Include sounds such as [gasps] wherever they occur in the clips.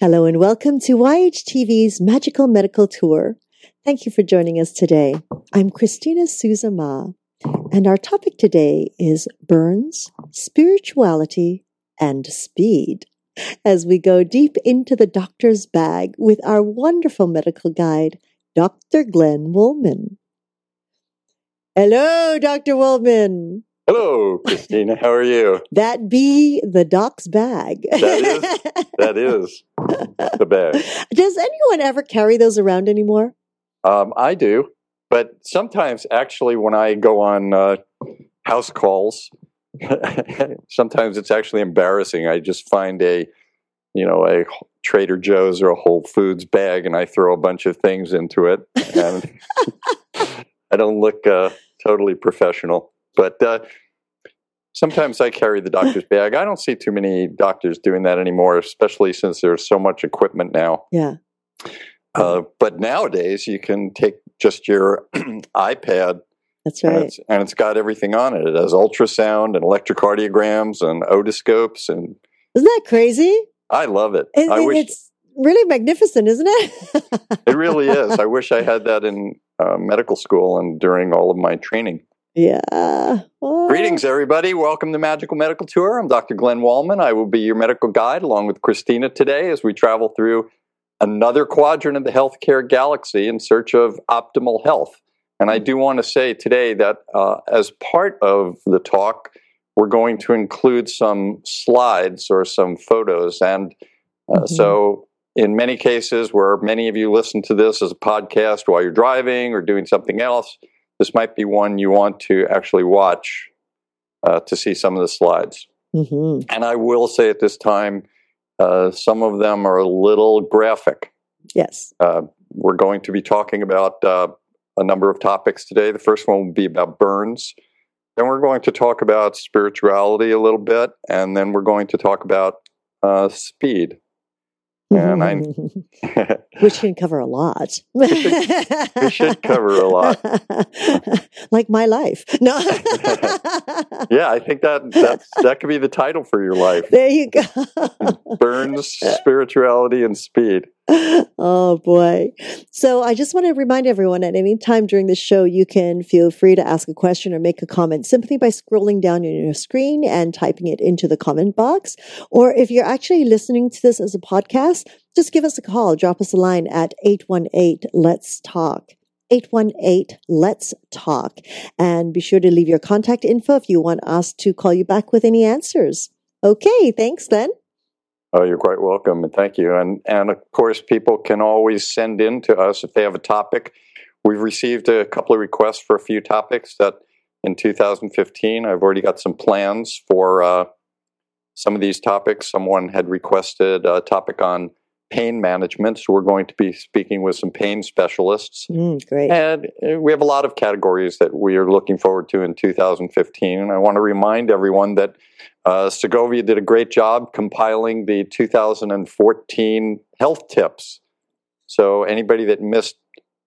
Hello and welcome to YHTV's Magical Medical Tour. Thank you for joining us today. I'm Christina Souza Ma, and our topic today is burns, spirituality, and speed. As we go deep into the doctor's bag with our wonderful medical guide, Dr. Glenn Woolman. Hello, Dr. Woolman. Hello, Christina. How are you? That be the doc's bag. That is [laughs] that is the bag. Does anyone ever carry those around anymore? Um, I do, but sometimes actually when I go on uh, house calls, [laughs] sometimes it's actually embarrassing. I just find a you know a Trader Joe's or a Whole Foods bag, and I throw a bunch of things into it, and [laughs] I don't look uh, totally professional. But uh, sometimes I carry the doctor's bag. I don't see too many doctors doing that anymore, especially since there's so much equipment now. Yeah. Uh, but nowadays, you can take just your [clears throat] iPad. That's And right. it's, and it's got everything on it. It has ultrasound and electrocardiograms and otoscopes, and Isn't that crazy? I love it. It- I it- wish it's really magnificent, isn't it? [laughs] it really is. I wish I had that in uh, medical school and during all of my training. Yeah. Oh. Greetings, everybody. Welcome to Magical Medical Tour. I'm Dr. Glenn Wallman. I will be your medical guide along with Christina today as we travel through another quadrant of the healthcare galaxy in search of optimal health. And I do want to say today that uh, as part of the talk, we're going to include some slides or some photos. And uh, Mhm. so, in many cases where many of you listen to this as a podcast while you're driving or doing something else, this might be one you want to actually watch uh, to see some of the slides. Mhm. And I will say at this time, uh, some of them are a little graphic. Yes. Uh, we're going to be talking about uh, a number of topics today. The first one will be about burns. Then we're going to talk about spirituality a little bit, and then we're going to talk about uh, speed. And I- [laughs] Which can cover a lot. we should cover a lot. [laughs] like my life. No. [laughs] yeah, I think that that's, that could be the title for your life: There you go. burns, spirituality, and speed. [laughs] oh boy. So I just want to remind everyone at any time during the show, you can feel free to ask a question or make a comment simply by scrolling down on your screen and typing it into the comment box. Or if you're actually listening to this as a podcast, just give us a call. Drop us a line at 818 Let's Talk. 818 Let's Talk. And be sure to leave your contact info if you want us to call you back with any answers. Okay. Thanks then. Oh, you're quite welcome, and thank you. And and of course, people can always send in to us if they have a topic. We've received a couple of requests for a few topics that in 2015. I've already got some plans for uh, some of these topics. Someone had requested a topic on pain management, so we're going to be speaking with some pain specialists. Mm, great. And uh, we have a lot of categories that we are looking forward to in 2015. And I want to remind everyone that uh, Segovia did a great job compiling the 2014 health tips. So anybody that missed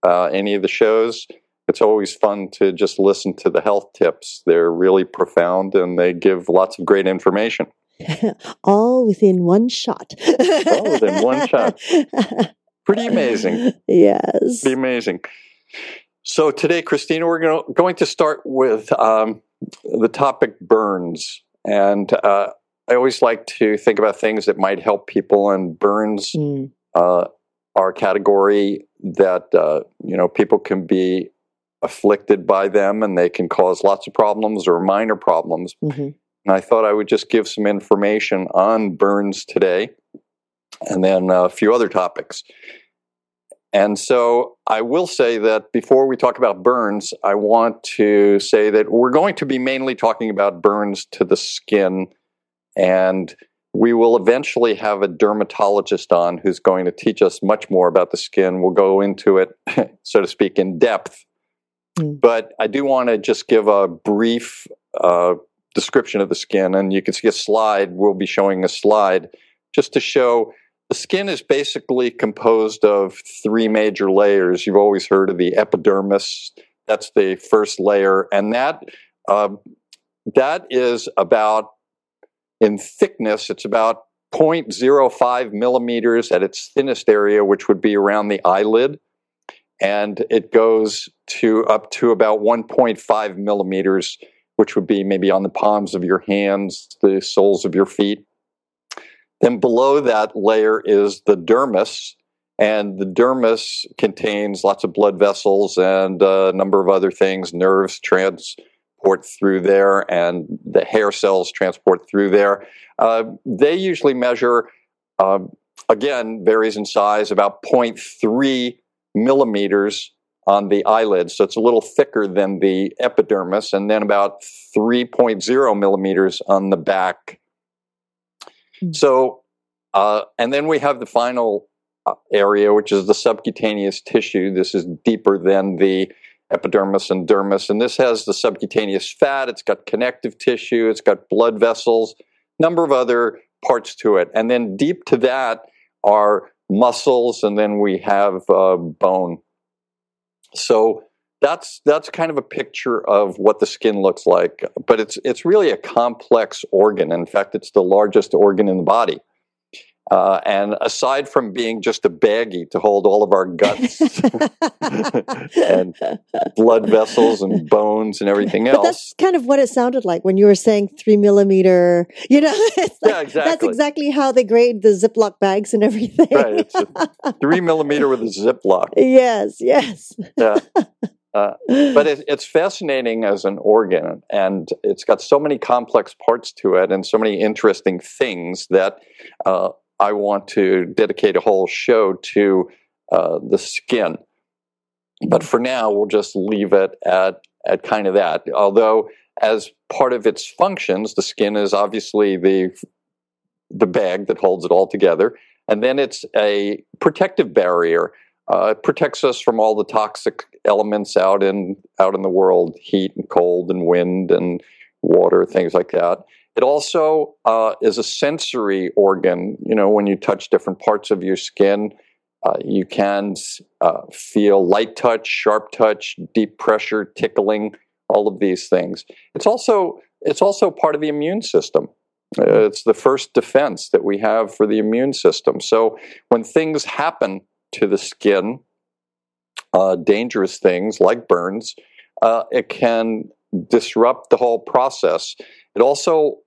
uh, any of the shows, it's always fun to just listen to the health tips. They're really profound and they give lots of great information. [laughs] all within one shot. All within one shot. [laughs] Pretty amazing. Yes. Pretty amazing. So today, Christina, we're gonna, going to start with um, the topic burns, and uh, I always like to think about things that might help people. And burns Mm, uh, are a category that uh, you know people can be afflicted by them, and they can cause lots of problems or minor problems. mhm. And I thought I would just give some information on burns today and then a few other topics. And so I will say that before we talk about burns, I want to say that we're going to be mainly talking about burns to the skin and we will eventually have a dermatologist on who's going to teach us much more about the skin. We'll go into it, [laughs] so to speak, in depth. Mm. But I do want to just give a brief uh, description of the skin, and you can see a slide. We'll be showing a slide just to show the skin is basically composed of three major layers. You've always heard of the epidermis. That's the first layer, and that uh, that is about in thickness. It's about 0.05 millimeters at its thinnest area, which would be around the eyelid, and it goes to up to about 1.5 millimeters, which would be maybe on the palms of your hands, the soles of your feet. Then below that layer is the dermis, and the dermis contains lots of blood vessels and a number of other things, nerves transport through there, and the hair cells transport through there. Uh, they usually measure, uh, again, varies in size, about 0.3 millimeters on the eyelids. So it's a little thicker than the epidermis, and then about 3.0 millimeters on the back Hmm. So, uh, and then we have the final uh, area, which is the subcutaneous tissue. This is deeper than the epidermis and dermis, and this has the subcutaneous fat. It's got connective tissue. It's got blood vessels, number of other parts to it, and then deep to that are muscles, and then we have uh, bone. So that's that's kind of a picture of what the skin looks like but it's it's really a complex organ in fact it's the largest organ in the body uh, and aside from being just a baggie to hold all of our guts [laughs] and blood vessels and bones and everything else. But that's kind of what it sounded like when you were saying three millimeter. You know, [laughs] like, yeah, exactly. That's exactly how they grade the Ziploc bags and everything. right. It's three millimeter with a Ziploc. [laughs] Yes, yes. Yeah. Uh, but it, it's fascinating as an organ, and it's got so many complex parts to it, and so many interesting things that uh, I want to dedicate a whole show to uh, the skin. But for now, we'll just leave it at at kind of that. Although, as part of its functions, the skin is obviously the the bag that holds it all together, and then it's a protective barrier uh, it protects us from all the toxic elements out in out in the world, heat and cold and wind and water, things like that. It also uh, is a sensory organ. You know, when you touch different parts of your skin, uh, you can uh, feel light touch, sharp touch, deep pressure, tickling, all of these things. It's also it's also part of the immune system. Uh, it's the first defense that we have for the immune system. So when things happen to the skin, uh, dangerous things like burns, uh, it can disrupt the whole process. It also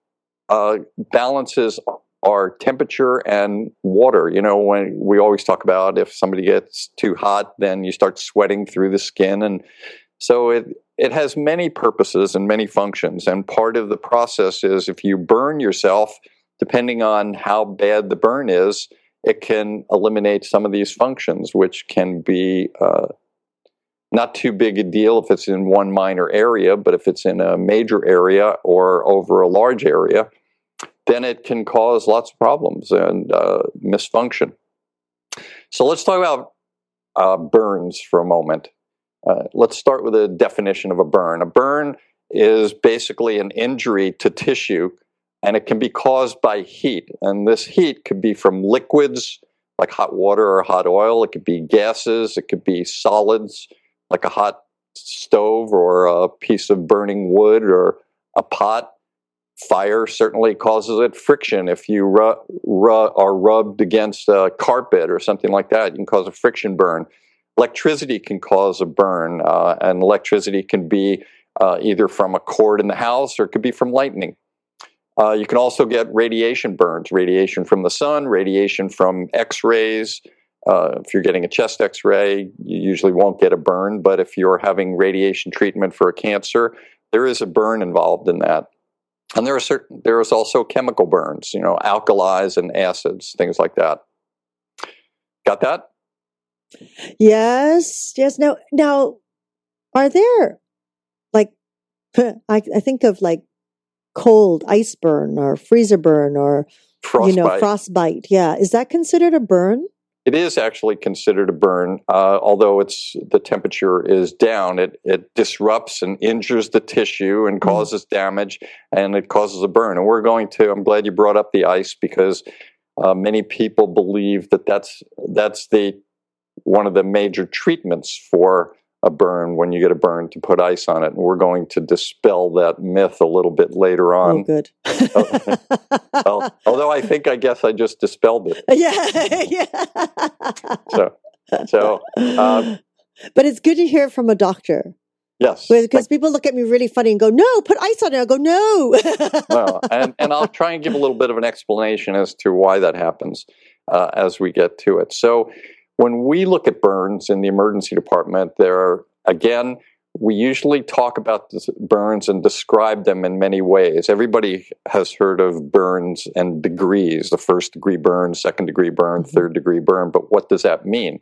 uh, balances our temperature and water. You know, when we always talk about if somebody gets too hot, then you start sweating through the skin. And so it, it has many purposes and many functions. And part of the process is if you burn yourself, depending on how bad the burn is, it can eliminate some of these functions, which can be uh, not too big a deal if it's in one minor area, but if it's in a major area or over a large area, then it can cause lots of problems and uh, misfunction. So let's talk about uh, burns for a moment. Uh, let's start with a definition of a burn. A burn is basically an injury to tissue and it can be caused by heat. And this heat could be from liquids like hot water or hot oil, it could be gases, it could be solids like a hot stove or a piece of burning wood or a pot. Fire certainly causes it. Friction, if you ru- ru- are rubbed against a carpet or something like that, you can cause a friction burn. Electricity can cause a burn, uh, and electricity can be uh, either from a cord in the house or it could be from lightning. Uh, you can also get radiation burns, radiation from the sun, radiation from x rays. Uh, if you're getting a chest x ray, you usually won't get a burn, but if you're having radiation treatment for a cancer, there is a burn involved in that. And there are certain, there is also chemical burns, you know, alkalis and acids, things like that. Got that? Yes, yes. Now, now, are there like I, I think of like cold ice burn or freezer burn or frostbite. you know, frostbite. Yeah. Is that considered a burn? It is actually considered a burn, uh, although it's the temperature is down. It it disrupts and injures the tissue and Mm-hmm. causes damage, and it causes a burn. And we're going to. I'm glad you brought up the ice because uh, many people believe that that's that's the one of the major treatments for a burn when you get a burn to put ice on it. And we're going to dispel that myth a little bit later on. oh, on. good. [laughs] Al- although I think I guess I just dispelled it. [laughs] yeah. [laughs] yeah. So so um, but it's good to hear it from a doctor yes. because people look at me really funny and go, "No, put ice on it." I go, "No." well, and, and I'll try and give a little bit of an explanation as to why that happens uh, as we get to it. So, when we look at burns in the emergency department, there are, again, we usually talk about this burns and describe them in many ways. Everybody has heard of burns and degrees the first degree burn, second degree burn, Mhm. third degree burn, but what does that mean?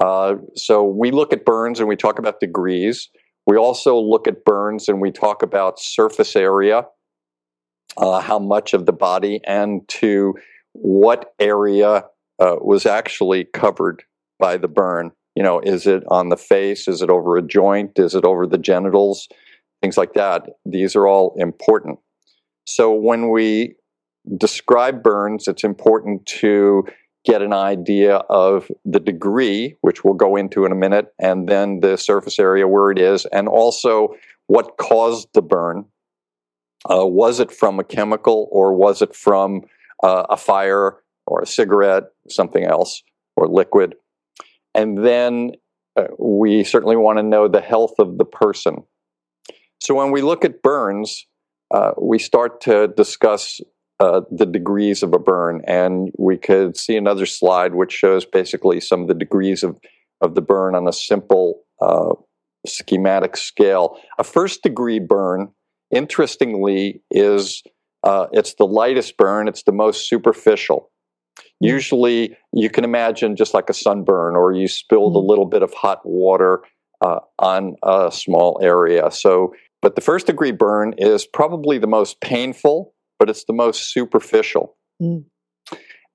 Uh, so, we look at burns and we talk about degrees. We also look at burns and we talk about surface area uh, how much of the body and to what area uh, was actually covered by the burn. You know, is it on the face? Is it over a joint? Is it over the genitals? Things like that. These are all important. So when we describe burns, it's important to get an idea of the degree, which we'll go into in a minute, and then the surface area where it is, and also what caused the burn. Uh, was it from a chemical or was it from uh, a fire or a cigarette, something else, or liquid? And then uh, we certainly want to know the health of the person. So when we look at burns, uh, we start to discuss uh, the degrees of a burn, and we could see another slide which shows basically some of the degrees of, of the burn on a simple uh, schematic scale. A first degree burn interestingly, is uh, it's the lightest burn. It's the most superficial. Usually, you can imagine just like a sunburn, or you spilled a Mm. little bit of hot water uh, on a small area. So, but the first degree burn is probably the most painful, but it's the most superficial. Mm.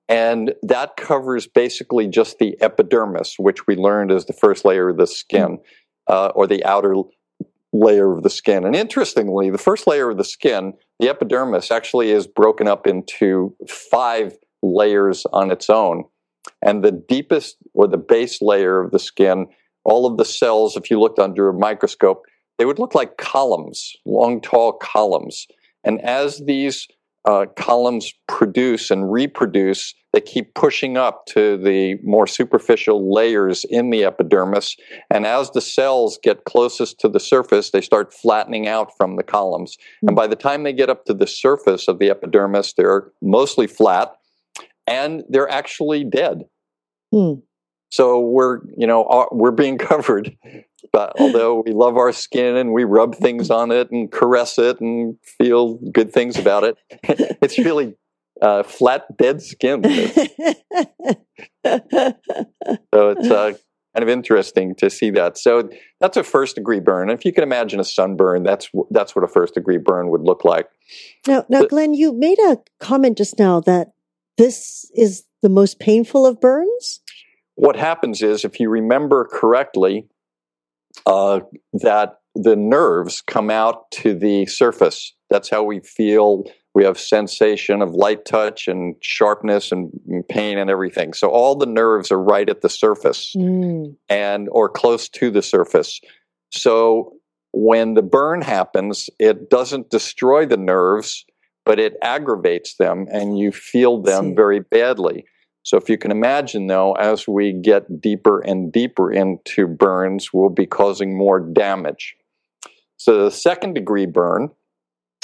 And that covers basically just the epidermis, which we learned is the first layer of the skin, uh, or the outer layer of the skin. And interestingly, the first layer of the skin, the epidermis, actually is broken up into five layers on its own. And the deepest or the base layer of the skin, all of the cells, if you looked under a microscope, they would look like columns, long, tall columns. And as these uh, columns produce and reproduce, they keep pushing up to the more superficial layers in the epidermis. And as the cells get closest to the surface, they start flattening out from the columns. And by the time they get up to the surface of the epidermis, they're mostly flat and they're actually dead. Hmm. So we're, you know, uh, we're being [laughs] covered. But although we love our skin and we rub things on it and caress it and feel good things about it, [laughs] it's really uh, flat, dead skin. [laughs] So it's uh, kind of interesting to see that. So that's a first degree burn. If you can imagine a sunburn, that's that's what a first degree burn would look like. now, now, But- Glenn, you made a comment just now that this is the most painful of burns. What happens is, if you remember correctly, uh, that the nerves come out to the surface. That's how we feel. We have sensation of light touch and sharpness and pain and everything. So all the nerves are right at the surface. Mm. and or close to the surface. So when the burn happens, it doesn't destroy the nerves, but it aggravates them and you feel them very badly. So if you can imagine though, as we get deeper and deeper into burns, we'll be causing more damage. So the second degree burn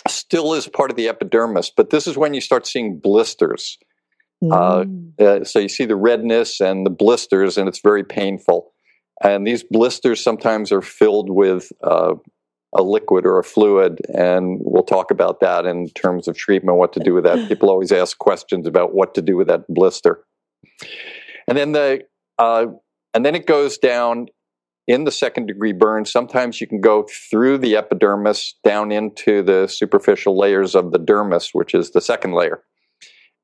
still is part of the epidermis, but this is when you start seeing blisters. Uh, Mm. Uh, so you see the redness and the blisters, and it's very painful. And these blisters sometimes are filled with uh, a liquid or a fluid, and we'll talk about that in terms of treatment, what to do with that. [laughs] People always ask questions about what to do with that blister. And then the uh, and then it goes down in the second degree burn. Sometimes you can go through the epidermis down into the superficial layers of the dermis, which is the second layer.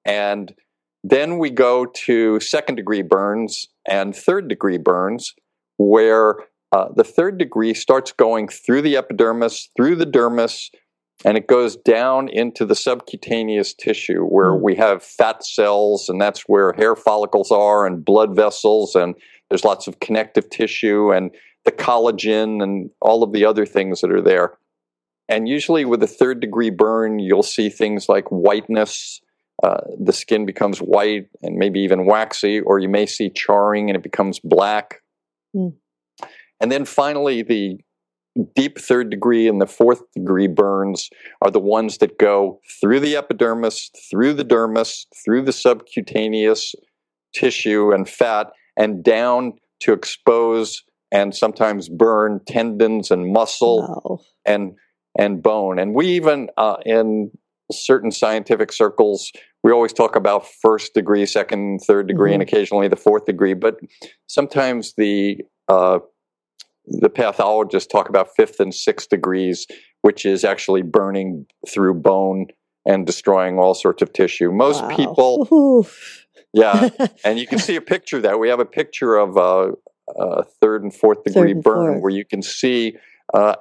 And then we go to second degree burns and third degree burns, where uh, the third degree starts going through the epidermis, through the dermis, and it goes down into the subcutaneous tissue where mm. we have fat cells, and that's where hair follicles are, and blood vessels, and there's lots of connective tissue, and the collagen, and all of the other things that are there. And usually, with a third degree burn, you'll see things like whiteness. Uh, the skin becomes white and maybe even waxy, or you may see charring and it becomes black. Mm. And then finally, the deep third degree and the fourth degree burns are the ones that go through the epidermis, through the dermis, through the subcutaneous tissue and fat, and down to expose and sometimes burn tendons and muscle wow. and and bone. And we even uh, in certain scientific circles we always talk about first degree, second, third degree, mm-hmm. and occasionally the fourth degree. But sometimes the uh, the pathologists talk about fifth and sixth degrees, which is actually burning through bone and destroying all sorts of tissue. Most wow. people, yeah, [laughs] and you can see a picture of that. We have a picture of a, a third and fourth degree and burn fourth. where you can see uh,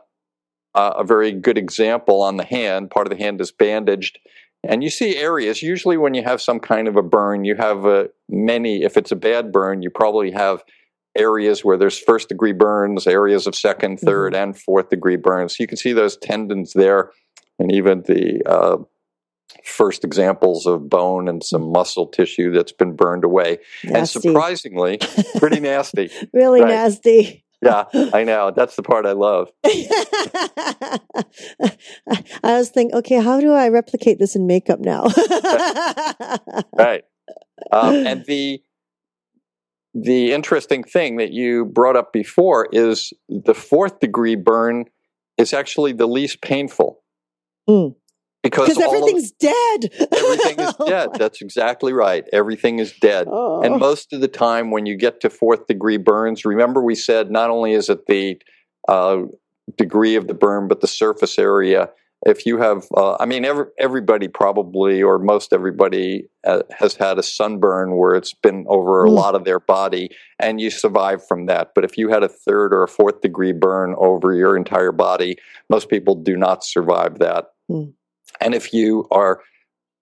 a very good example on the hand. Part of the hand is bandaged. And you see areas, usually when you have some kind of a burn, you have uh, many, if it's a bad burn, you probably have areas where there's first degree burns, areas of 2nd 3rd mm-hmm. and fourth degree burns. You can see those tendons there, and even the uh, first examples of bone and some mm. muscle tissue that's been burned away. Nasty. And surprisingly, pretty nasty. [laughs] really right. nasty. yeah, I know. That's the part I love. [laughs] I was thinking, okay, how do I replicate this in makeup now? right. Um, and [laughs] the the interesting thing that you brought up before is the fourth degree burn is actually the least painful. Mm. Because everything's of, dead. everything is [laughs] dead. That's exactly right. Everything is dead. Oh. And most of the time, when you get to fourth degree burns, remember we said not only is it the uh, degree of the burn, but the surface area if you have, uh, I mean, every, everybody probably, or most everybody, uh, has had a sunburn where it's been over a mm. lot of their body and you survive from that. But if you had a third or a fourth degree burn over your entire body, most people do not survive that. Mm. And if you are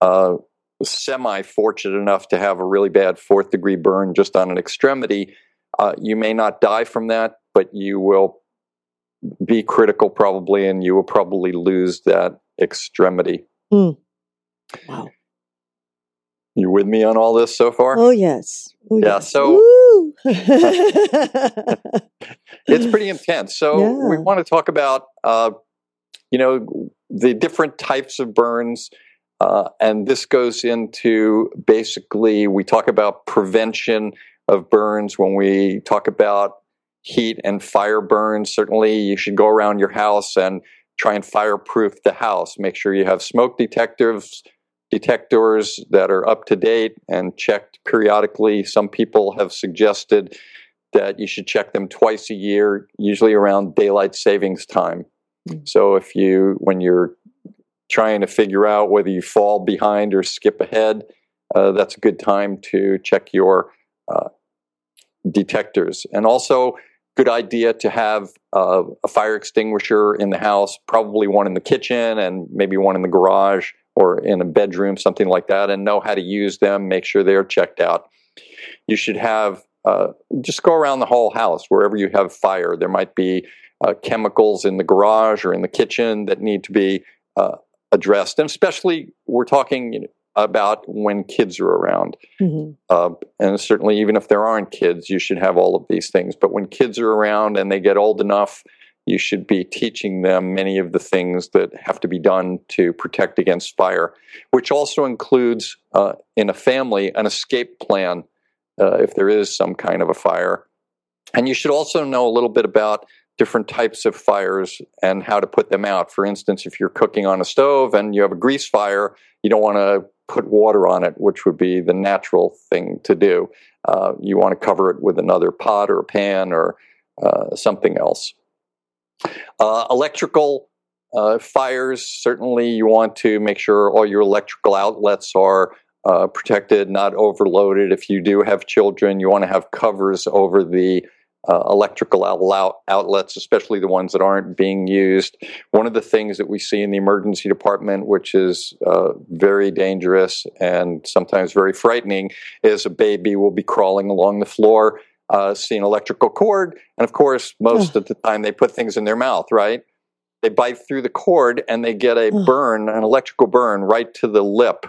uh, semi fortunate enough to have a really bad fourth degree burn just on an extremity, uh, you may not die from that, but you will be critical probably, and you will probably lose that extremity. Mm. Wow. You with me on all this so far? Oh yes. Oh, yeah. Yes. So [laughs] it's pretty intense. So yeah. we want to talk about, uh, you know, the different types of burns. Uh, and this goes into basically, we talk about prevention of burns when we talk about heat and fire burns. Certainly, you should go around your house and try and fireproof the house. Make sure you have smoke detectors detectors that are up to date and checked periodically. Some people have suggested that you should check them twice a year, usually around daylight savings time. Mm-hmm. So if you when you're trying to figure out whether you fall behind or skip ahead, uh, that's a good time to check your uh, detectors. And also, good idea to have uh, a fire extinguisher in the house, probably one in the kitchen and maybe one in the garage or in a bedroom, something like that, and know how to use them, make sure they're checked out. You should have uh, just go around the whole house wherever you have fire. There might be uh, chemicals in the garage or in the kitchen that need to be uh, addressed, and especially we're talking you know, about when kids are around. Mm-hmm. Uh, and certainly, even if there aren't kids, you should have all of these things. But when kids are around and they get old enough, you should be teaching them many of the things that have to be done to protect against fire, which also includes uh, in a family an escape plan uh, if there is some kind of a fire. And you should also know a little bit about different types of fires and how to put them out. For instance, if you're cooking on a stove and you have a grease fire, you don't want to put water on it, which would be the natural thing to do. Uh, you want to cover it with another pot or pan or uh, something else. Uh, electrical uh, fires, certainly you want to make sure all your electrical outlets are uh, protected, not overloaded. If you do have children, you want to have covers over the uh, electrical out- outlets, especially the ones that aren't being used. One of the things that we see in the emergency department, which is uh, very dangerous and sometimes very frightening, is a baby will be crawling along the floor, uh, see an electrical cord, and of course, most of the time they put things in their mouth, right? They bite through the cord and they get a burn, an electrical burn, right to the lip.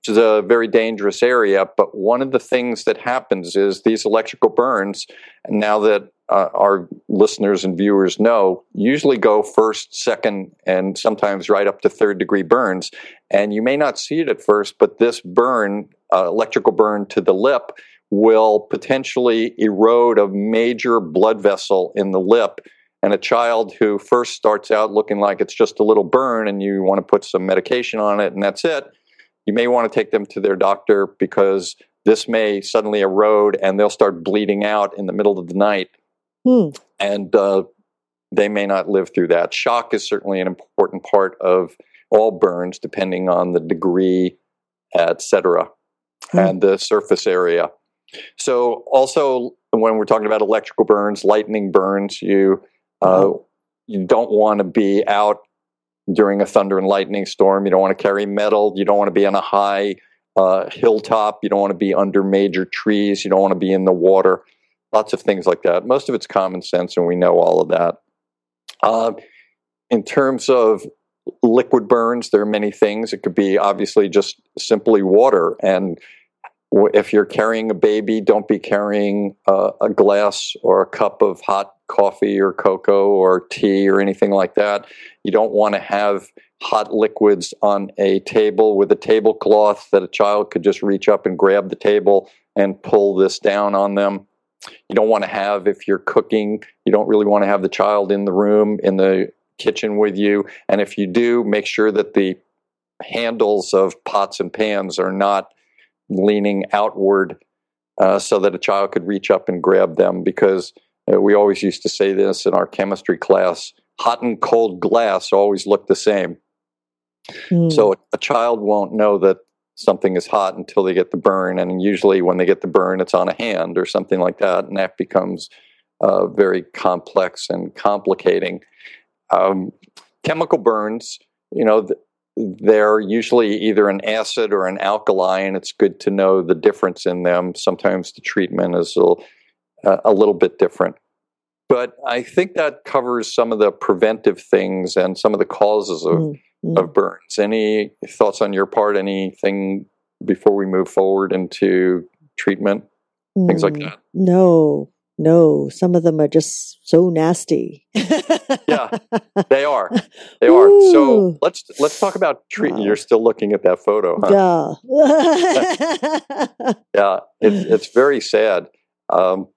Which is a very dangerous area, but one of the things that happens is these electrical burns and now that uh, our listeners and viewers know, usually go first, second, and sometimes right up to third degree burns. And you may not see it at first, but this burn, uh, electrical burn to the lip, will potentially erode a major blood vessel in the lip. And a child who first starts out looking like it's just a little burn and you want to put some medication on it and that's it, you may want to take them to their doctor because this may suddenly erode and they'll start bleeding out in the middle of the night. Hmm. And uh, they may not live through that. Shock is certainly an important part of all burns, depending on the degree, etc., Hmm. and the surface area. So, also when we're talking about electrical burns, lightning burns, you uh, you don't want to be out during a thunder and lightning storm. You don't want to carry metal. You don't want to be on a high uh, hilltop. You don't want to be under major trees. You don't want to be in the water. Lots of things like that. Most of it's common sense, and we know all of that. Uh, in terms of liquid burns, there are many things. It could be obviously just simply water. And if you're carrying a baby, don't be carrying a glass or a cup of hot coffee or cocoa or tea or anything like that. You don't want to have hot liquids on a table with a tablecloth that a child could just reach up and grab the table and pull this down on them. You don't want to have, if you're cooking, you don't really want to have the child in the room, in the kitchen with you. And if you do, make sure that the handles of pots and pans are not leaning outward uh, so that a child could reach up and grab them because uh, we always used to say this in our chemistry class hot and cold glass always look the same. Hmm. So a, a child won't know that something is hot until they get the burn. And usually, when they get the burn, it's on a hand or something like that. And that becomes uh, very complex and complicating. Um, chemical burns, you know, they're usually either an acid or an alkali, and it's good to know the difference in them. Sometimes the treatment is a, little- uh, a little bit different. But I think that covers some of the preventive things and some of the causes of, Mm, mm. of burns. Any thoughts on your part? Anything before we move forward into treatment? Things like Mm, that. No, no. Some of them are just so nasty. Yeah, [laughs] They are. They are. So let's let's talk about treatment. Wow. You're still looking at that photo, huh? Yeah. [laughs] Yeah, it's it's very sad. Um,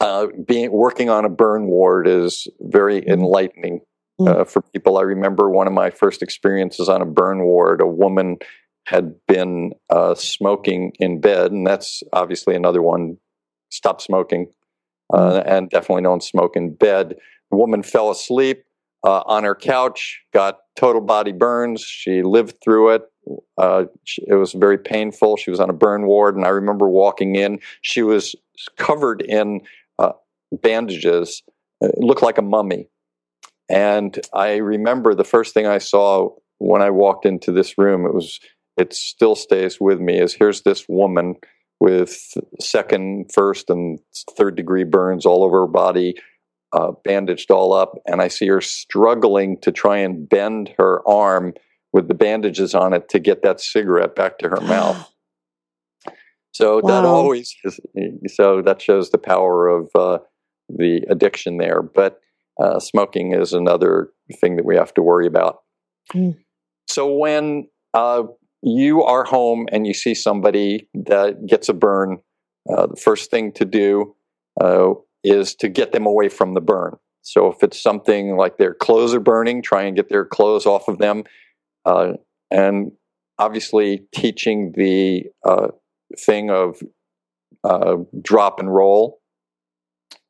uh, being working on a burn ward is very Mm. enlightening uh, for people. I remember one of my first experiences on a burn ward. A woman had been uh, smoking in bed, and that's obviously another one. Stop smoking, uh, and definitely don't smoke in bed. The woman fell asleep uh, on her couch, got total body burns. She lived through it. Uh, she, it was very painful. She was on a burn ward, and I remember walking in. She was covered in uh, bandages. It looked like a mummy. And I remember the first thing I saw when I walked into this room. It was. It still stays with me. Is here's this woman with second, first, and third degree burns all over her body, uh, bandaged all up, and I see her struggling to try and bend her arm with the bandages on it to get that cigarette back to her mouth. [gasps] So that always is, so that shows the power of uh, the addiction there. But uh, smoking is another thing that we have to worry about. Mm. So when uh, you are home and you see somebody that gets a burn, uh, the first thing to do uh, is to get them away from the burn. So if it's something like their clothes are burning, try and get their clothes off of them. Uh, and obviously, teaching the uh, thing of uh, drop and roll.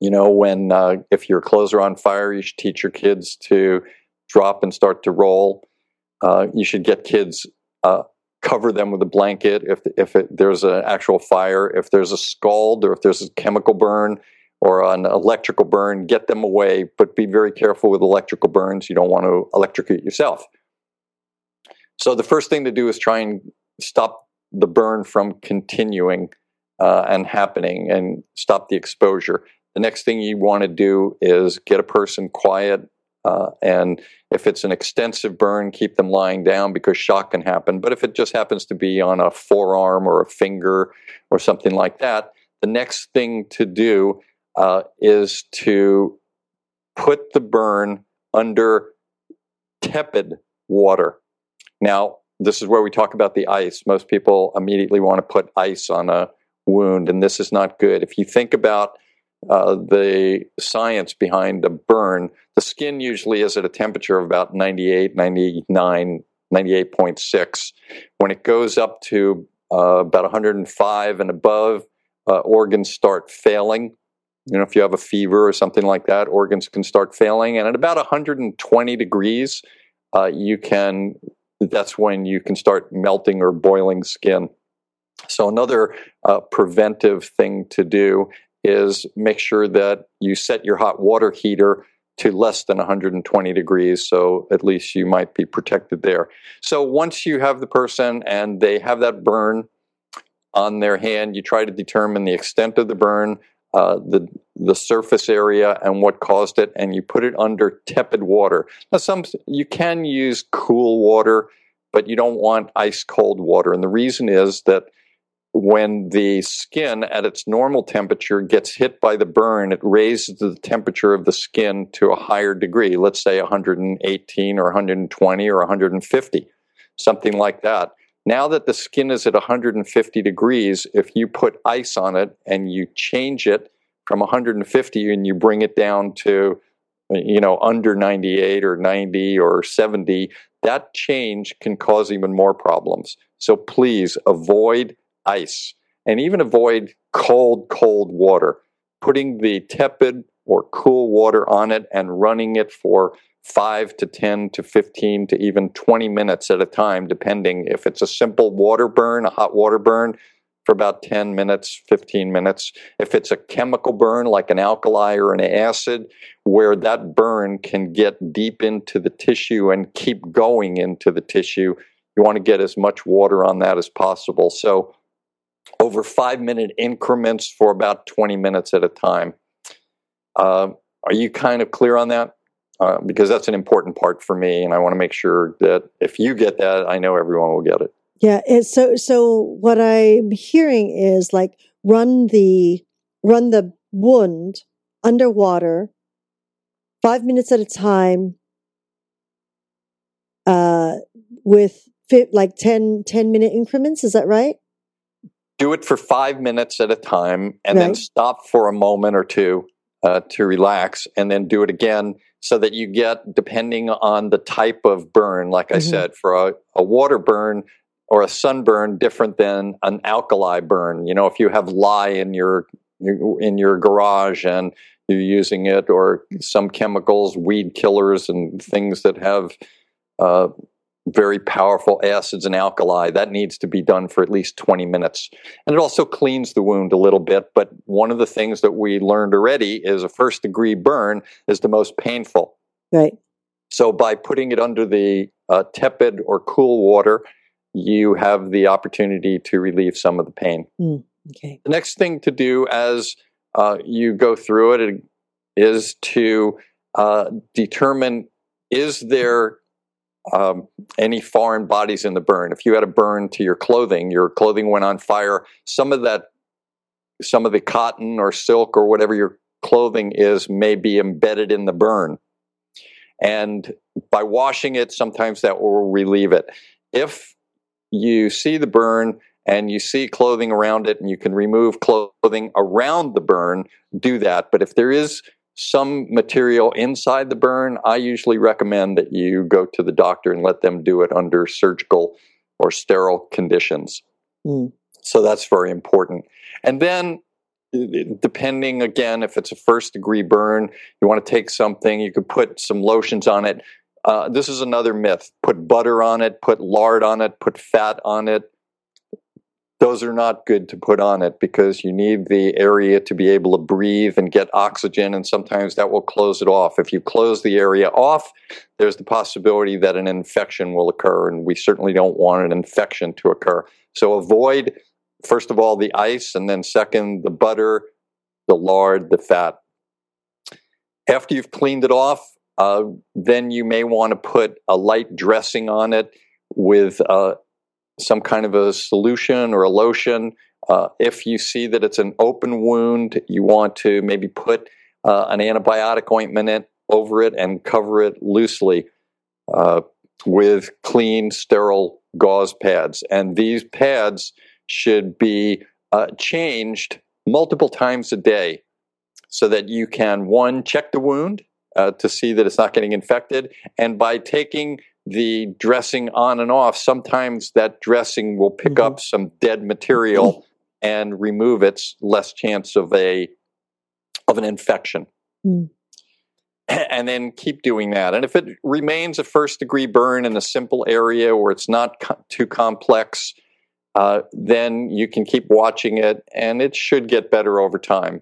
You know, when uh, if your clothes are on fire, you should teach your kids to drop and start to roll. You should get kids uh, cover them with a blanket if if it, there's an actual fire. If there's a scald or if there's a chemical burn or an electrical burn, get them away. But be very careful with electrical burns. You don't want to electrocute yourself. So the first thing to do is try and stop the burn from continuing uh, and happening and stop the exposure. The next thing you want to do is get a person quiet. Uh, and if it's an extensive burn, keep them lying down because shock can happen. But if it just happens to be on a forearm or a finger or something like that, the next thing to do uh, is to put the burn under tepid water. Now, this is where we talk about the ice. Most people immediately want to put ice on a wound, and this is not good. If you think about uh, the science behind a burn, the skin usually is at a temperature of about 98, 99, 98.6. When it goes up to uh, about 105 and above, uh, organs start failing. You know, if you have a fever or something like that, organs can start failing. And at about 120 degrees, uh, you can that's when you can start melting or boiling skin. So, another uh, preventive thing to do is make sure that you set your hot water heater to less than 120 degrees, so at least you might be protected there. So, once you have the person and they have that burn on their hand, you try to determine the extent of the burn, uh, the the surface area and what caused it, and you put it under tepid water. Now, some you can use cool water, but you don't want ice cold water, and the reason is that when the skin at its normal temperature gets hit by the burn, it raises the temperature of the skin to a higher degree, let's say 118 or 120 or 150, something like that. Now that the skin is at 150 degrees, if you put ice on it and you change it from 150 and you bring it down to you know under 98 or 90 or 70 that change can cause even more problems so please avoid ice and even avoid cold cold water putting the tepid or cool water on it and running it for 5 to 10 to 15 to even 20 minutes at a time, depending if it's a simple water burn, a hot water burn for about 10 minutes, 15 minutes. If it's a chemical burn like an alkali or an acid, where that burn can get deep into the tissue and keep going into the tissue, you want to get as much water on that as possible. So, over five minute increments for about 20 minutes at a time. Uh, are you kind of clear on that? Uh, because that's an important part for me, and I want to make sure that if you get that, I know everyone will get it. Yeah. so, so what I'm hearing is like run the run the wound underwater, five minutes at a time, uh, with like 10, 10 minute increments. Is that right? Do it for five minutes at a time, and right. then stop for a moment or two uh, to relax, and then do it again so that you get, depending on the type of burn, like I mm-hmm. said, for a, a water burn or a sunburn, different than an alkali burn. You know, if you have lye in your in your garage and you're using it, or some chemicals, weed killers, and things that have uh, very powerful acids and alkali. That needs to be done for at least 20 minutes. And it also cleans the wound a little bit. But one of the things that we learned already is a first degree burn is the most painful. Right. So by putting it under the uh, tepid or cool water, you have the opportunity to relieve some of the pain. Mm, okay. The next thing to do as uh, you go through it is to uh, determine is there um, any foreign bodies in the burn. If you had a burn to your clothing, your clothing went on fire, some of that, some of the cotton or silk or whatever your clothing is may be embedded in the burn. And by washing it, sometimes that will relieve it. If you see the burn and you see clothing around it and you can remove clothing around the burn, do that. But if there is some material inside the burn, I usually recommend that you go to the doctor and let them do it under surgical or sterile conditions. Mm. So that's very important. And then, depending again, if it's a first degree burn, you want to take something, you could put some lotions on it. Uh, this is another myth. Put butter on it, put lard on it, put fat on it. Those are not good to put on it because you need the area to be able to breathe and get oxygen, and sometimes that will close it off. If you close the area off, there's the possibility that an infection will occur, and we certainly don't want an infection to occur. So avoid, first of all, the ice, and then second, the butter, the lard, the fat. After you've cleaned it off, uh, then you may want to put a light dressing on it with uh, some kind of a solution or a lotion. Uh, if you see that it's an open wound, you want to maybe put uh, an antibiotic ointment in, over it and cover it loosely uh, with clean, sterile gauze pads. And these pads should be uh, changed multiple times a day so that you can, one, check the wound uh, to see that it's not getting infected. And by taking the dressing on and off, sometimes that dressing will pick mm-hmm. up some dead material [clears throat] and remove its less chance of a of an infection. Mm. [clears throat] And then keep doing that. And if it remains a first degree burn in a simple area where it's not co- too complex, uh, then you can keep watching it and it should get better over time.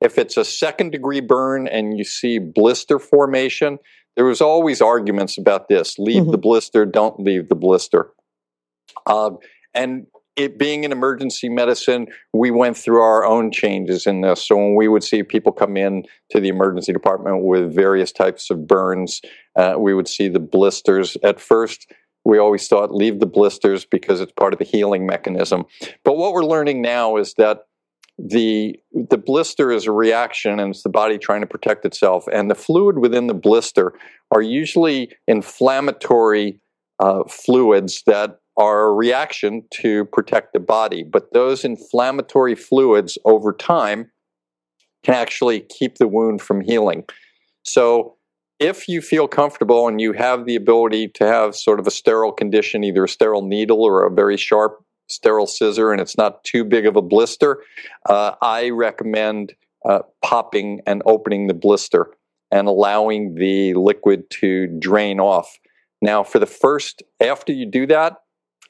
If it's a second degree burn and you see blister formation, there was always arguments about this. Leave mm-hmm. the blister, don't leave the blister. Uh, and it being in emergency medicine, we went through our own changes in this. So when we would see people come in to the emergency department with various types of burns, uh, we would see the blisters. At first, we always thought leave the blisters because it's part of the healing mechanism. But what we're learning now is that the the blister is a reaction and it's the body trying to protect itself. And the fluid within the blister are usually inflammatory uh, fluids that are a reaction to protect the body. But those inflammatory fluids over time can actually keep the wound from healing. So if you feel comfortable and you have the ability to have sort of a sterile condition either a sterile needle or a very sharp sterile scissor and it's not too big of a blister, uh, I recommend uh, popping and opening the blister and allowing the liquid to drain off. Now, for the first, after you do that,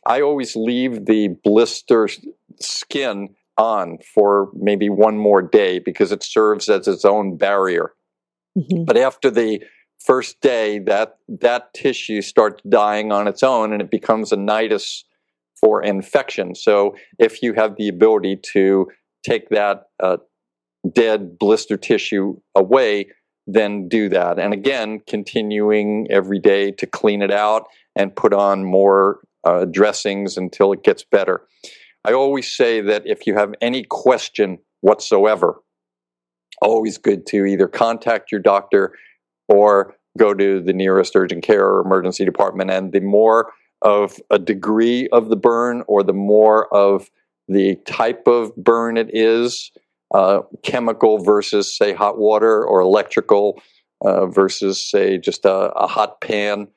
I always leave the blister skin on for maybe one more day because it serves as its own barrier. Mm-hmm. But after the first day, that that tissue starts dying on its own and it becomes a nidus for infection. So if you have the ability to take that uh, dead blister tissue away, then do that. And again, continuing every day to clean it out and put on more uh, dressings until it gets better. I always say that if you have any question whatsoever, always good to either contact your doctor or go to the nearest urgent care or emergency department. And the more of a degree of the burn or the more of the type of burn it is, uh, chemical versus, say, hot water or electrical uh, versus, say, just a, a hot pan,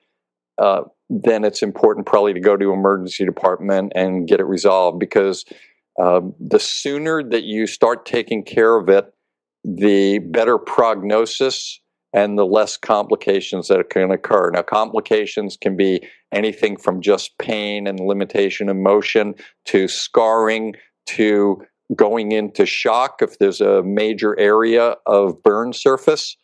uh, then it's important probably to go to emergency department and get it resolved because um, the sooner that you start taking care of it, the better prognosis and the less complications that can occur. Now, complications can be anything from just pain and limitation of motion to scarring to going into shock if there's a major area of burn surface,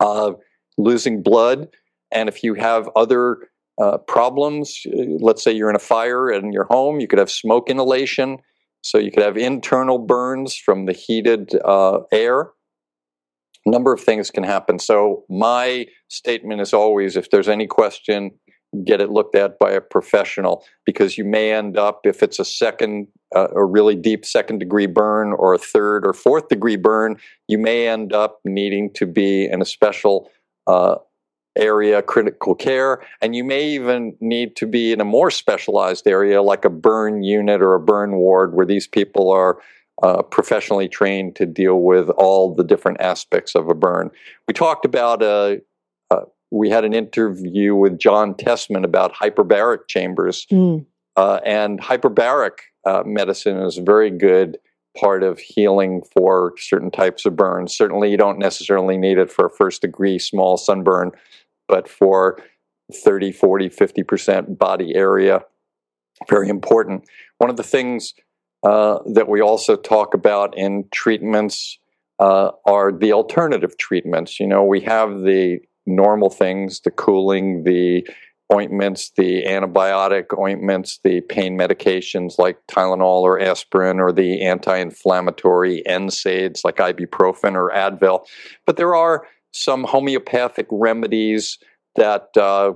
uh, losing blood, and if you have other uh, problems, let's say you're in a fire in your home, you could have smoke inhalation. So you could have internal burns from the heated uh, air number of things can happen. So my statement is always if there's any question, get it looked at by a professional because you may end up if it's a second uh, a really deep second degree burn or a third or fourth degree burn you may end up needing to be in a special uh, area critical care and you may even need to be in a more specialized area like a burn unit or a burn ward where these people are uh, professionally trained to deal with all the different aspects of a burn. We talked about, uh, uh, we had an interview with John Tessman about hyperbaric chambers. Mm. and hyperbaric uh, medicine is a very good part of healing for certain types of burns. Certainly, you don't necessarily need it for a first degree small sunburn, but for 30, 40, 50% body area, very important. One of the things uh, that we also talk about in treatments uh, are the alternative treatments. You know, we have the normal things, the cooling, the ointments, the antibiotic ointments, the pain medications like Tylenol or aspirin, or the anti inflammatory NSAIDs like ibuprofen or Advil. But there are some homeopathic remedies that uh,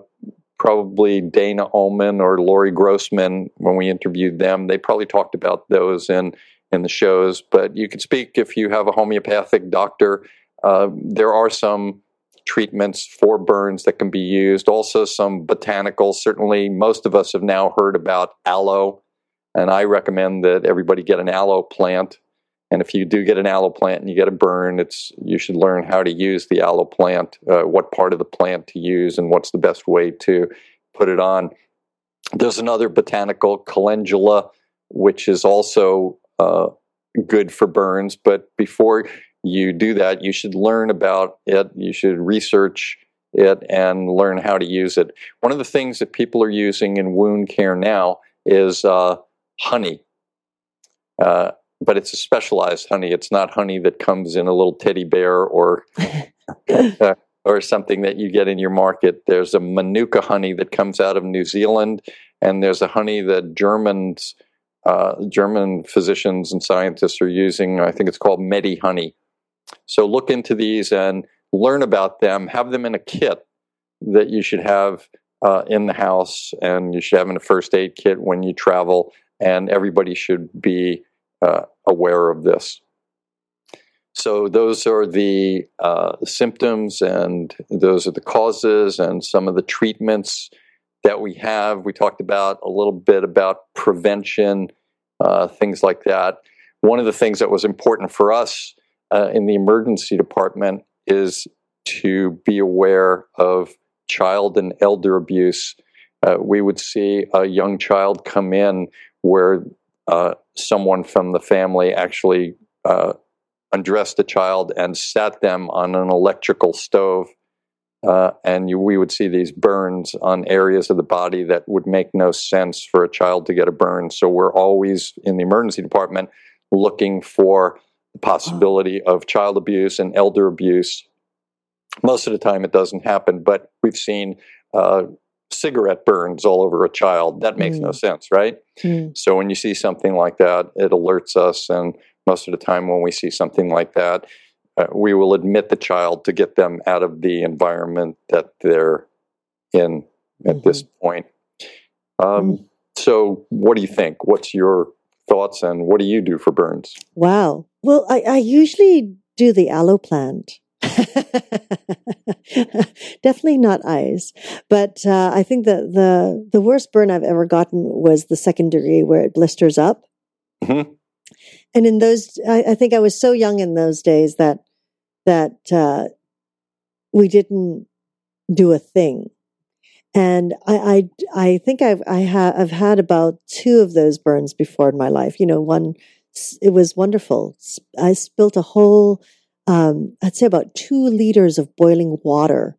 probably Dana Ullman or Lori Grossman, when we interviewed them, they probably talked about those in, in the shows. But you could speak if you have a homeopathic doctor. Uh, there are some treatments for burns that can be used. Also, some botanicals. Certainly, most of us have now heard about aloe, and I recommend that everybody get an aloe plant. And if you do get an aloe plant and you get a burn, it's you should learn how to use the aloe plant, uh, what part of the plant to use, and what's the best way to put it on. There's another botanical calendula, which is also uh, good for burns. But before you do that, you should learn about it. You should research it and learn how to use it. One of the things that people are using in wound care now is uh, honey. Uh, but it's a specialized honey. It's not honey that comes in a little teddy bear or [laughs] uh, or something that you get in your market. There's a Manuka honey that comes out of New Zealand, and there's a honey that Germans, uh, German physicians and scientists are using. I think it's called Medihoney. So look into these and learn about them. Have them in a kit that you should have uh, in the house, and you should have in a first aid kit when you travel. And everybody should be uh, aware of this. So those are the uh, symptoms, and those are the causes, and some of the treatments that we have. We talked about a little bit about prevention, uh, things like that. One of the things that was important for us uh, in the emergency department is to be aware of child and elder abuse. Uh, we would see a young child come in where uh, someone from the family actually uh, undressed a child and sat them on an electrical stove. Uh, and you, we would see these burns on areas of the body that would make no sense for a child to get a burn. So we're always in the emergency department looking for the possibility of child abuse and elder abuse. Most of the time, it doesn't happen, but we've seen uh, cigarette burns all over a child. That makes mm. no sense, right? Mm. So when you see something like that, it alerts us. And most of the time, when we see something like that, uh, we will admit the child to get them out of the environment that they're in at mm-hmm. this point. Um, mm. So, what do you think? What's your thoughts, and what do you do for burns? Wow. Well, I, I usually do the aloe plant. [laughs] Definitely not eyes. but uh, I think that the the worst burn I've ever gotten was the second degree where it blisters up. Mm-hmm. And in those, I, I, think I was so young in those days that that uh, we didn't do a thing. And I, I, I think I've, I have, I've had about two of those burns before in my life. You know, one, it was wonderful. I spilt a whole um, I'd say about two liters of boiling water.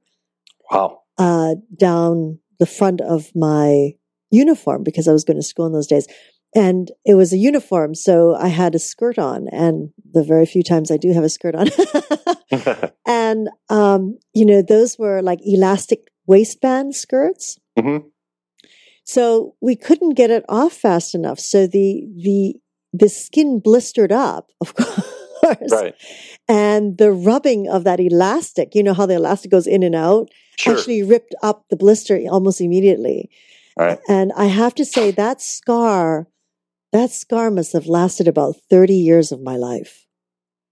Wow. Uh, down the front of my uniform because I was going to school in those days. And it was a uniform, so I had a skirt on, and the very few times I do have a skirt on. [laughs] [laughs] and, um, you know, those were like elastic waistband skirts. Mm-hmm. So we couldn't get it off fast enough. So the, the, the skin blistered up, of course course. Right. And the rubbing of that elastic, you know how the elastic goes in and out, sure. actually ripped up the blister almost immediately. Right. And I have to say that scar, that scar must have lasted about 30 years of my life.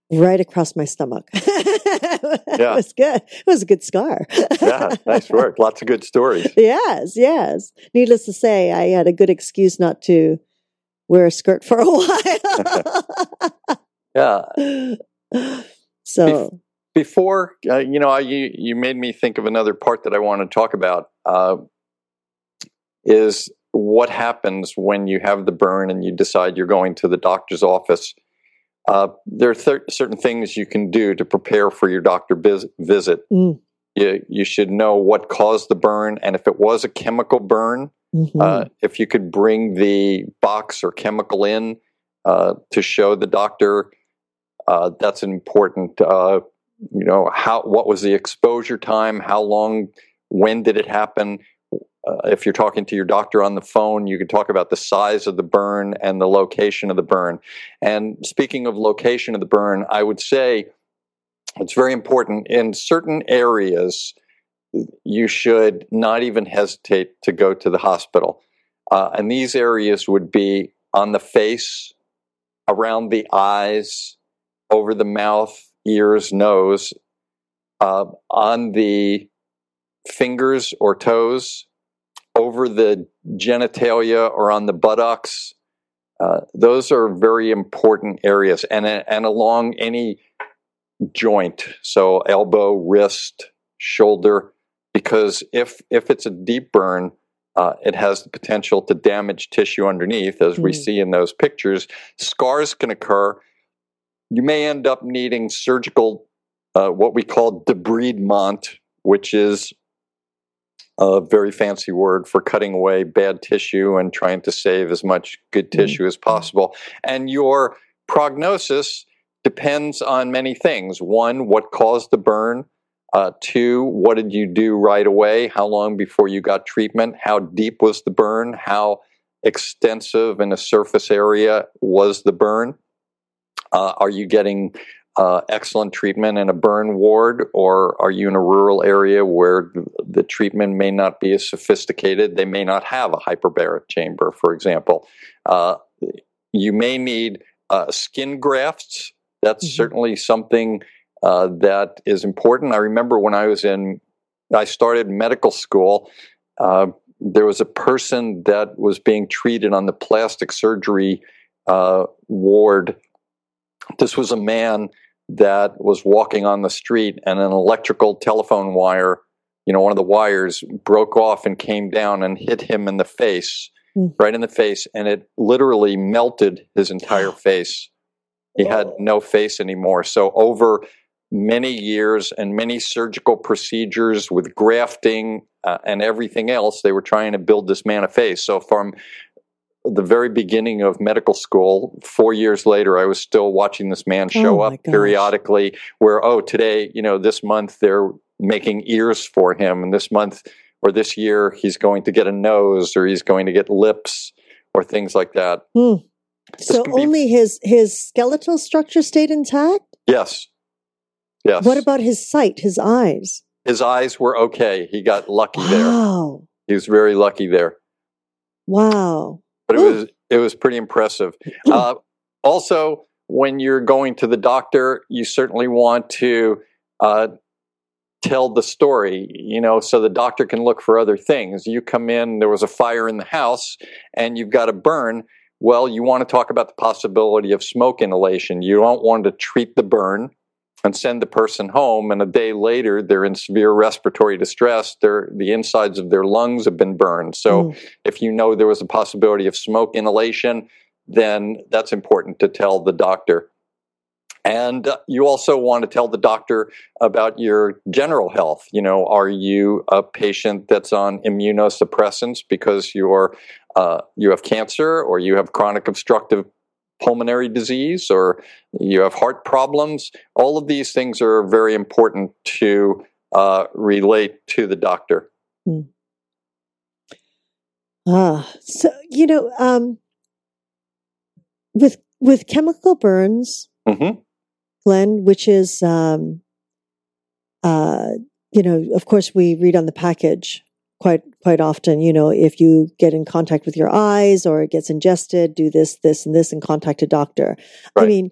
Right across my stomach. [laughs] yeah. it was good. It was a good scar. yeah, nice work. Lots of good stories. Yes, yes. Needless to say, I had a good excuse not to wear a skirt for a [laughs] while. [laughs] Yeah. [laughs] So before uh, you know, I, you you made me think of another part that I want to talk about. Uh, is what happens when you have the burn and you decide you're going to the doctor's office. Uh, there are th- certain things you can do to prepare for your doctor biz- visit. Mm. You, you should know what caused the burn, and if it was a chemical burn, Mhm. uh, if you could bring the box or chemical in uh, to show the doctor, uh, that's an important. Uh, you know, how what was the exposure time? How long? When did it happen? Uh, if you're talking to your doctor on the phone, you can talk about the size of the burn and the location of the burn. And speaking of location of the burn, I would say it's very important in certain areas. You should not even hesitate to go to the hospital. Uh, and these areas would be on the face, around the eyes, over the mouth, ears, nose, uh, on the fingers or toes, over the genitalia or on the buttocks. Uh, those are very important areas, and and along any joint, so elbow, wrist, shoulder, because if if it's a deep burn, uh, it has the potential to damage tissue underneath, as we Mm. see in those pictures. Scars can occur. You may end up needing surgical, uh, what we call debridement, which is a very fancy word for cutting away bad tissue and trying to save as much good Mm. tissue as possible. And your prognosis depends on many things. One, what caused the burn? Uh, two, what did you do right away? How long before you got treatment? How deep was the burn? How extensive in a surface area was the burn? Uh, are you getting uh, excellent treatment in a burn ward, or are you in a rural area where the treatment may not be as sophisticated? They may not have a hyperbaric chamber, for example. Uh, you may need uh, skin grafts. That's Mhm. certainly something uh, that is important. I remember when I was in, I started medical school. Uh, there was a person that was being treated on the plastic surgery uh, ward. This was a man that was walking on the street, and an electrical telephone wire, you know, one of the wires broke off and came down and hit him in the face, Mm. right in the face, and it literally melted his entire [gasps] face. He had no face anymore. So over many years and many surgical procedures with grafting uh, and everything else, they were trying to build this man a face. So from the very beginning of medical school, four years later, I was still watching this man show Oh, up gosh. periodically. Where oh, today, you know, this month they're making ears for him, and this month or this year he's going to get a nose or he's going to get lips or things like that. Hmm. So be- only his his skeletal structure stayed intact. Yes, yes. What about his sight, his eyes? his eyes were okay? He got lucky there. Wow, He was very lucky there. wow. But it Ooh. was it was pretty impressive. Uh, also, when you're going to the doctor, you certainly want to uh, tell the story, you know, so the doctor can look for other things. You come in, there was a fire in the house, and you've got a burn. Well, you want to talk about the possibility of smoke inhalation. You don't want to treat the burn and send the person home, and a day later they're in severe respiratory distress. Their the insides of their lungs have been burned. So Mm. if you know there was a possibility of smoke inhalation, then that's important to tell the doctor. And uh, you also want to tell the doctor about your general health. You know, are you a patient that's on immunosuppressants because you're uh, you have cancer, or you have chronic obstructive pulmonary disease, or you have heart problems? All of these things are very important to uh, relate to the doctor. Ah, so you know, um, with with chemical burns, hmm Glenn, which is, um, uh, you know, of course, we read on the package quite quite often. You know, if you get in contact with your eyes or it gets ingested, do this, this, and this, and contact a doctor. I mean,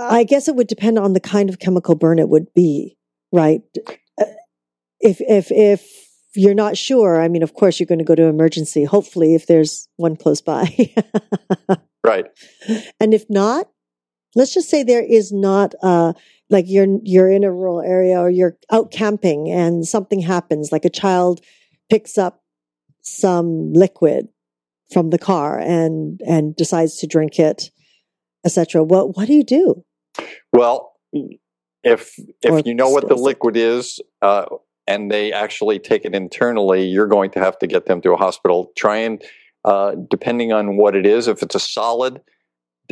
I guess it would depend on the kind of chemical burn it would be, right? Uh, If if if you're not sure, I mean, of course, you're going to go to emergency. Hopefully, if there's one close by. [laughs] Right. And if not, let's just say there is not uh like you're you're in a rural area or you're out camping and something happens, like a child picks up some liquid from the car and and decides to drink it, etc. What what do you do? Well, if Or if you know what the liquid is, uh, and they actually take it internally, you're going to have to get them to a hospital. Try and, uh, depending on what it is, if it's a solid,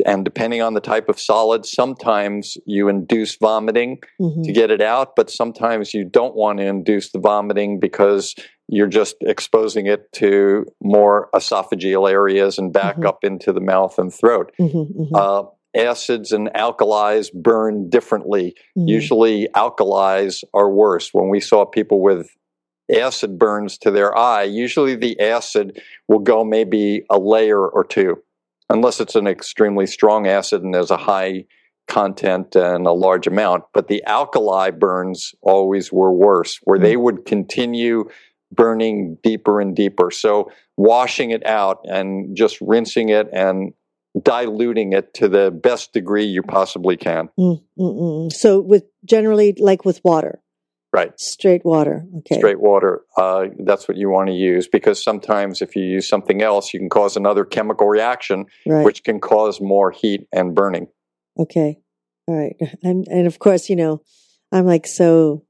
and depending on the type of solid, sometimes you induce vomiting Mhm. to get it out, but sometimes you don't want to induce the vomiting because you're just exposing it to more esophageal areas and back Mhm. up into the mouth and throat. Mhm, mhm, Uh, acids and alkalis burn differently. mhm. Usually, alkalis are worse. When we saw people with acid burns to their eye, usually the acid will go maybe a layer or two, unless it's an extremely strong acid and there's a high content and a large amount. But the alkali burns always were worse, where they would continue burning deeper and deeper. So, washing it out and just rinsing it and diluting it to the best degree you possibly can. Mm, mm, mm. So with generally like with water, Right. straight water. Okay. Straight water, uh, that's what you want to use because sometimes if you use something else, you can cause another chemical reaction, Right. which can cause more heat and burning. Okay. All right. [laughs] And and of course, you know, I'm like so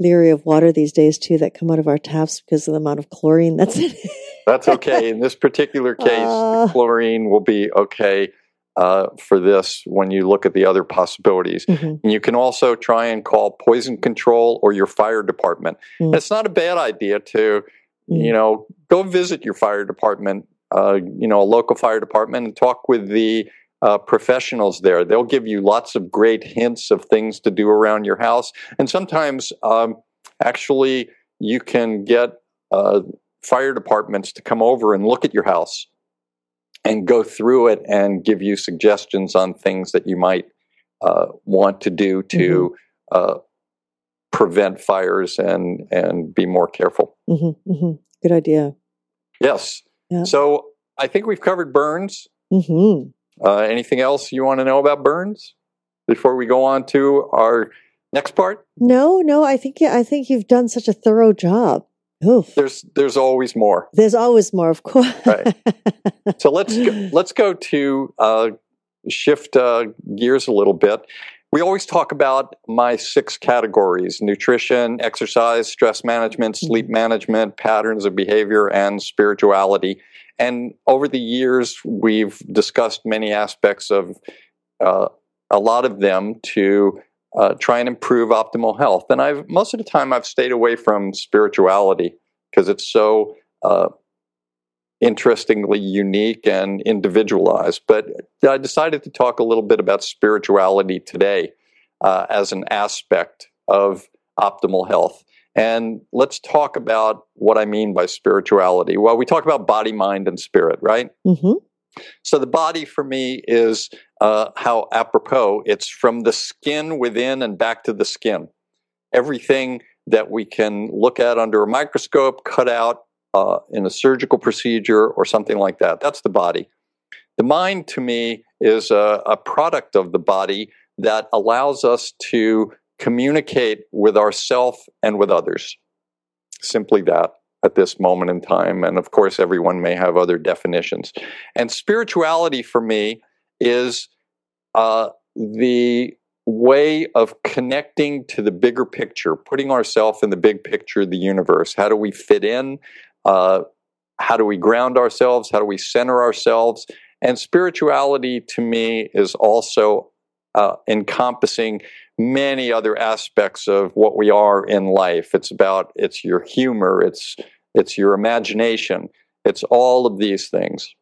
leery of water these days too that come out of our taps because of the amount of chlorine that's in it. That's [laughs] okay. In this particular case, Ah. the chlorine will be okay uh, for this when you look at the other possibilities. Mhm. And you can also try and call poison control or your fire department. Mm. It's not a bad idea to, Mm. you know, go visit your fire department, uh, you know, a local fire department and talk with the uh, professionals there. They'll give you lots of great hints of things to do around your house. And sometimes, um, actually, you can get uh, fire departments to come over and look at your house and go through it and give you suggestions on things that you might uh, want to do to uh, prevent fires and and be more careful. Mhm, mhm. Good idea. Yes. Yeah. So I think we've covered burns. hmm Uh, anything else you want to know about burns before we go on to our next part? No, no, I think I think you've done such a thorough job. Oof. There's there's always more. There's always more, of course. Right. [laughs] So let's go, let's go to uh, shift uh, gears a little bit. We always talk about my six categories: nutrition, exercise, stress management, sleep management, patterns of behavior, and spirituality. And over the years, we've discussed many aspects of uh, a lot of them to uh, try and improve optimal health. And I've most of the time I've stayed away from spirituality because it's so uh, interestingly unique and individualized. But I decided to talk a little bit about spirituality today uh, as an aspect of optimal health. And let's talk about what I mean by spirituality. Well, we talk about body, mind, and spirit, right? hmm So the body for me is uh, how apropos it's from the skin within and back to the skin. Everything that we can look at under a microscope, cut out uh, in a surgical procedure or something like that. That's the body. The mind to me is a, a product of the body that allows us to communicate with ourself and with others. Simply that at this moment in time. And of course, everyone may have other definitions. And spirituality for me is uh, the way of connecting to the bigger picture, putting ourselves in the big picture of the universe. How do we fit in? Uh, how do we ground ourselves? How do we center ourselves? And spirituality to me is also uh, encompassing many other aspects of what we are in life. It's about it's your humor, it's it's your imagination, it's all of these things.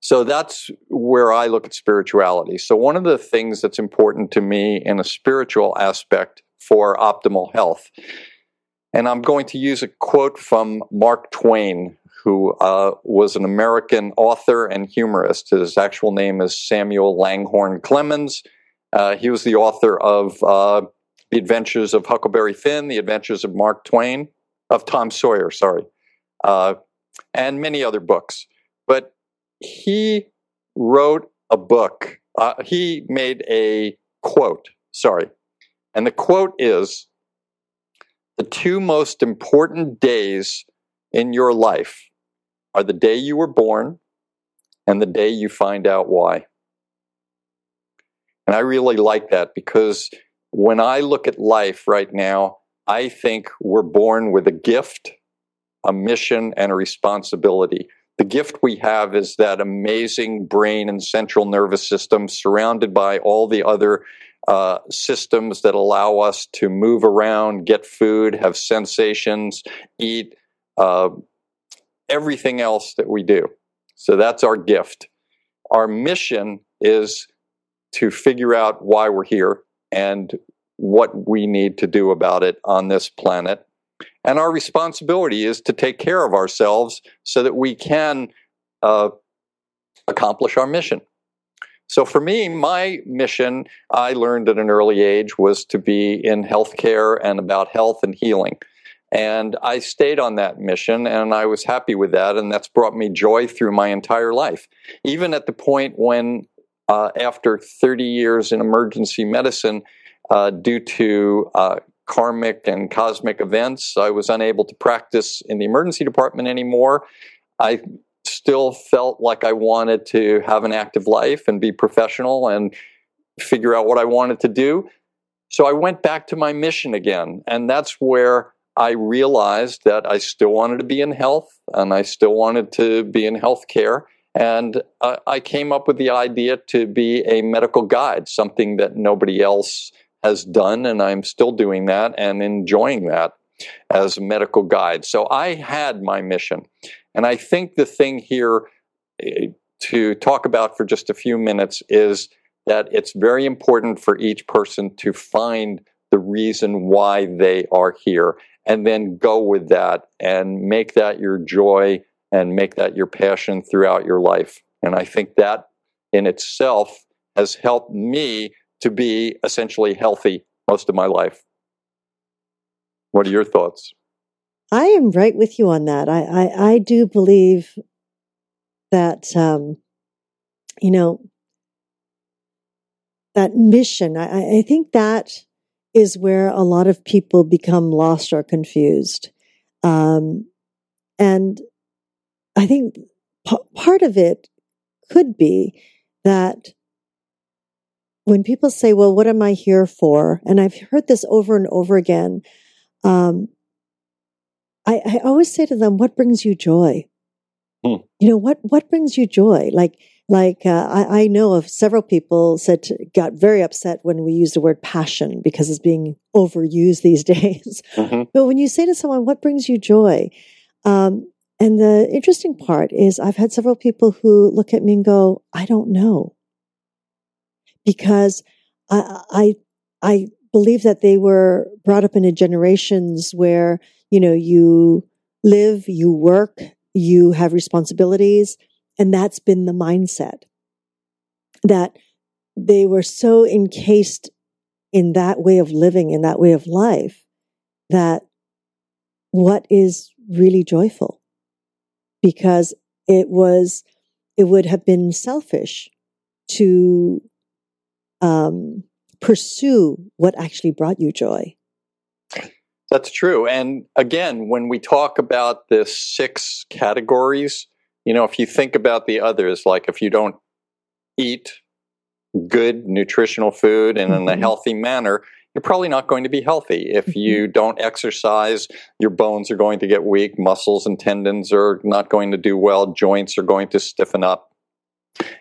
So that's where I look at spirituality. So one of the things that's important to me in a spiritual aspect for optimal health, and I'm going to use a quote from Mark Twain, who uh, was an American author and humorist. His actual name is Samuel Langhorne Clemens. Uh, he was the author of uh, The Adventures of Huckleberry Finn, The Adventures of Mark Twain, of Tom Sawyer, sorry, uh, and many other books. But he wrote a book. Uh, he made a quote, sorry. And the quote is The two most important days in your life are the day you were born and the day you find out why. And I really like that because when I look at life right now, I think we're born with a gift, a mission, and a responsibility. The gift we have is that amazing brain and central nervous system surrounded by all the other uh, systems that allow us to move around, get food, have sensations, eat, uh, everything else that we do. So that's our gift. Our mission is to figure out why we're here and what we need to do about it on this planet. And our responsibility is to take care of ourselves so that we can uh, accomplish our mission. So for me, my mission, I learned at an early age, was to be in healthcare and about health and healing. And I stayed on that mission and I was happy with that. And that's brought me joy through my entire life. Even at the point when, uh, after 30 years in emergency medicine, uh, due to uh, karmic and cosmic events. I was unable to practice in the emergency department anymore. I still felt like I wanted to have an active life and be professional and figure out what I wanted to do. So I went back to my mission again. And that's where I realized that I still wanted to be in health and I still wanted to be in healthcare. And uh, I came up with the idea to be a medical guide, something that nobody else has done, and I'm still doing that and enjoying that as a medical guide. So I had my mission. And I think the thing here eh, to talk about for just a few minutes is that it's very important for each person to find the reason why they are here and then go with that and make that your joy and make that your passion throughout your life. And I think that in itself has helped me to be essentially healthy most of my life. What are your thoughts? I am right with you on that. I, I, I do believe that, um, you know, that mission, I, I think that is where a lot of people become lost or confused. Um, and I think p- part of it could be that when people say, well, what am I here for? And I've heard this over and over again. Um, I, I, always say to them, what brings you joy? Hmm. You know, what, what brings you joy? Like, like, uh, I, I, know of several people said, to, got very upset when we use the word passion because it's being overused [laughs] these days. Mm-hmm. But when you say to someone, what brings you joy? Um, and the interesting part is I've had several people who look at me and go, I don't know because I, I, I believe that they were brought up in a generations where, you know, you live, you work, you have responsibilities. And that's been the mindset that they were so encased in that way of living, in that way of life, that what is really joyful? Because it was, it would have been selfish to um, pursue what actually brought you joy. That's true. And again, when we talk about the six categories, you know, if you think about the others, like if you don't eat good nutritional food and mm-hmm. in a mm-hmm. healthy manner, you're probably not going to be healthy. If mm-hmm. you don't exercise, your bones are going to get weak, muscles and tendons are not going to do well, joints are going to stiffen up.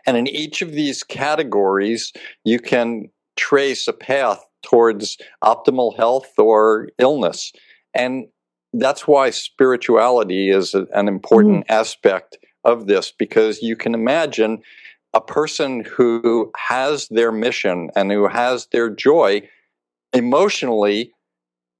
And in each of these categories, you can trace a path towards optimal health or illness. And that's why spirituality is an important mm. aspect of this because you can imagine a person who has their mission and who has their joy emotionally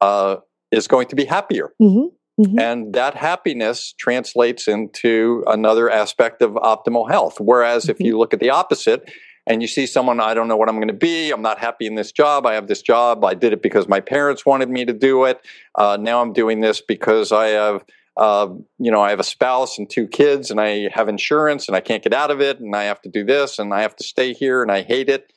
uh, is going to be happier. Mm-hmm. Mm-hmm. And that happiness translates into another aspect of optimal health. Whereas mm-hmm. if you look at the opposite and you see someone, I don't know what I'm going to be, I'm not happy in this job, I have this job, I did it because my parents wanted me to do it, uh, now I'm doing this because I have. Uh, you know, I have a spouse and two kids, and I have insurance, and I can't get out of it, and I have to do this, and I have to stay here, and I hate it.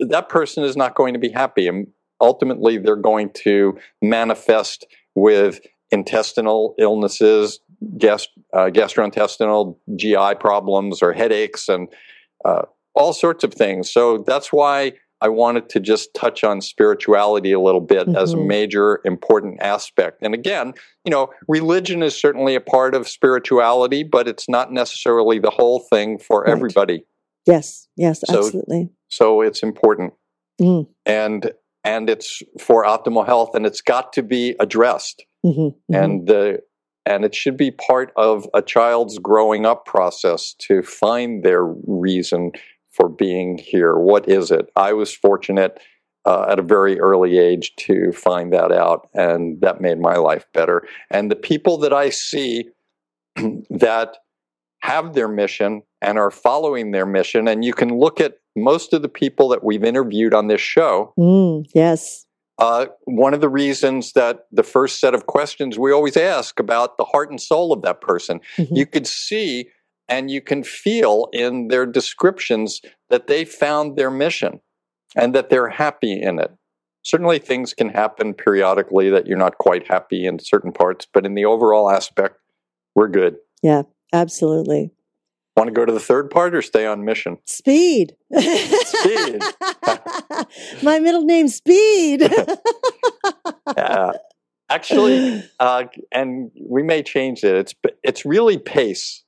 That person is not going to be happy, and ultimately, they're going to manifest with intestinal illnesses, gast- uh, gastrointestinal GI problems, or headaches, and uh, all sorts of things. So that's why I wanted to just touch on spirituality a little bit as a Mhm. major important aspect. And again, you know, religion is certainly a part of spirituality, but it's not necessarily the whole thing for Right. everybody. Yes, yes, So- absolutely. So it's important. Mm. And and it's for optimal health and it's got to be addressed. Mhm, mhm. and the and it should be part of a child's growing up process to find their reason for being here. What is it? I was fortunate uh, at a very early age to find that out, and that made my life better. And the people that I see [clears throat] that have their mission and are following their mission, and you can look at most of the people that we've interviewed on this show Mm, yes. uh, one of the reasons that the first set of questions we always ask about the heart and soul of that person, Mhm. you could see and you can feel in their descriptions that they found their mission and that they're happy in it. Certainly, things can happen periodically that you're not quite happy in certain parts, but in the overall aspect, we're good. Yeah, absolutely. Want to go to the third part or stay on mission? Speed. Speed. [laughs] My middle name, Speed. [laughs] [laughs] Uh, actually, uh, and we may change it. It's it's really pace.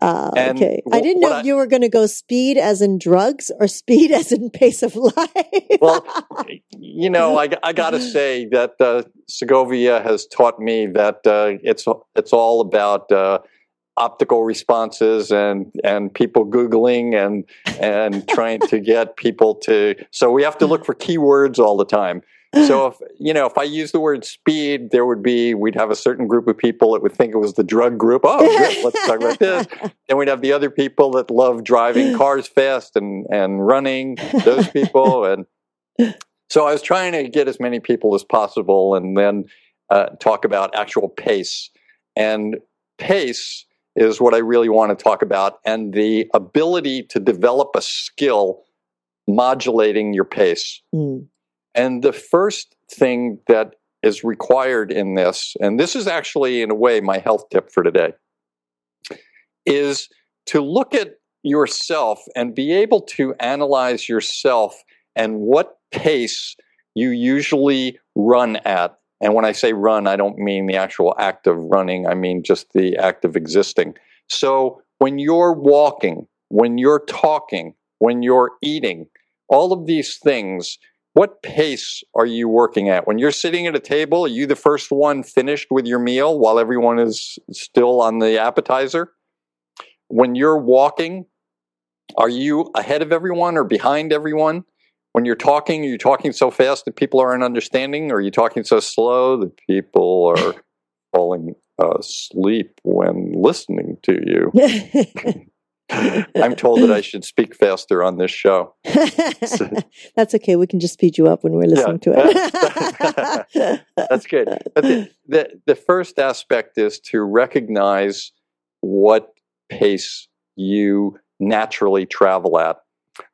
And okay. I didn't know if I- you were going to go speed as in drugs or speed as in pace of life. Well, you know, I, I got to say that uh, Segovia has taught me that uh, it's it's all about uh, optical responses and and people googling and and [laughs] trying to get people to. So we have to look for keywords all the time. So if you know, if I use the word speed, there would be we'd have a certain group of people that would think it was the drug group. Oh, good, let's talk about this. [laughs] And we'd have the other people that love driving cars fast and and running. Those people and so I was trying to get as many people as possible, and then uh, talk about actual pace. And pace is what I really want to talk about, and the ability to develop a skill modulating your pace. Mm, And the first thing that is required in this, and this is actually, in a way, my health tip for today, is to look at yourself and be able to analyze yourself and what pace you usually run at. And when I say run, I don't mean the actual act of running, I mean just the act of existing. So when you're walking, when you're talking, when you're eating, all of these things, what pace are you working at? When you're sitting at a table, are you the first one finished with your meal while everyone is still on the appetizer? When you're walking, are you ahead of everyone or behind everyone? When you're talking, are you talking so fast that people aren't understanding? Or are you talking so slow that people are [laughs] falling asleep when listening to you? [laughs] I'm told that I should speak faster on this show. [laughs] That's okay. We can just speed you up when we're listening to it. That's good. But the, the, the first aspect is to recognize what pace you naturally travel at.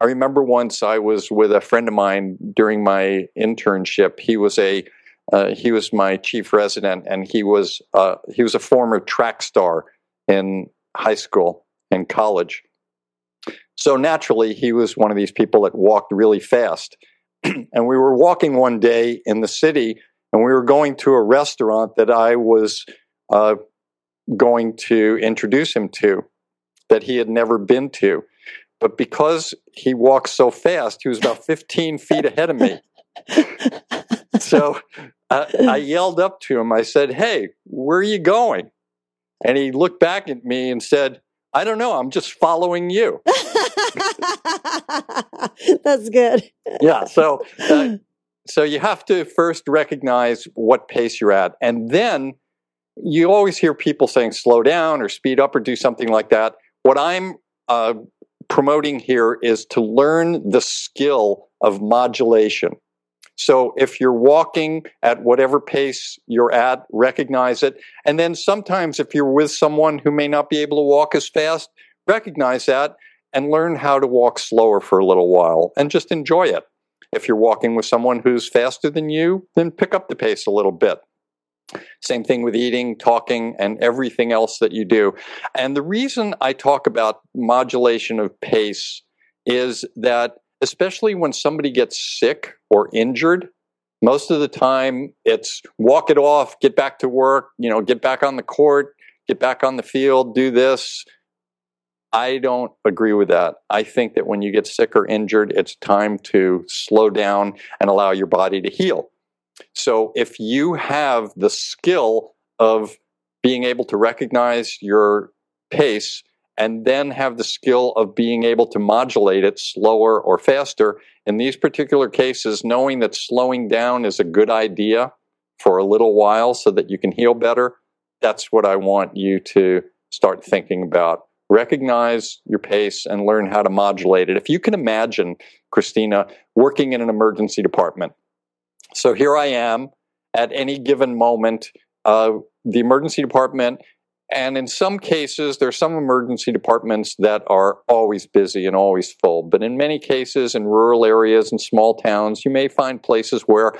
I remember once I was with a friend of mine during my internship. He was a uh, he was my chief resident, and he was uh, he was a former track star in high school and college. So naturally, he was one of these people that walked really fast. [clears throat] and we were walking one day in the city, and we were going to a restaurant that I was uh, going to introduce him to, that he had never been to. But because he walked so fast, he was about 15 feet ahead of me. [laughs] So uh, I yelled up to him. I said, Hey, where are you going? And he looked back at me and said, I don't know. I'm just following you. [laughs] That's good. Yeah. So, uh, [laughs] so you have to first recognize what pace you're at. And then you always hear people saying slow down or speed up or do something like that. What I'm uh, promoting here is to learn the skill of modulation. So if you're walking at whatever pace you're at, recognize it. And then sometimes if you're with someone who may not be able to walk as fast, recognize that and learn how to walk slower for a little while and just enjoy it. If you're walking with someone who's faster than you, then pick up the pace a little bit. Same thing with eating, talking, and everything else that you do. And the reason I talk about modulation of pace is that especially when somebody gets sick or injured. Most of the time, it's walk it off, get back to work, you know, get back on the court, get back on the field, do this. I don't agree with that. I think that when you get sick or injured, it's time to slow down and allow your body to heal. So if you have the skill of being able to recognize your pace and then have the skill of being able to modulate it slower or faster, in these particular cases, knowing that slowing down is a good idea for a little while so that you can heal better, that's what I want you to start thinking about recognize your pace and learn how to modulate it. If you can imagine, Christina, working in an emergency department. So here I am at any given moment, uh, the emergency department. And in some cases, there are some emergency departments that are always busy and always full. But in many cases, in rural areas and small towns, you may find places where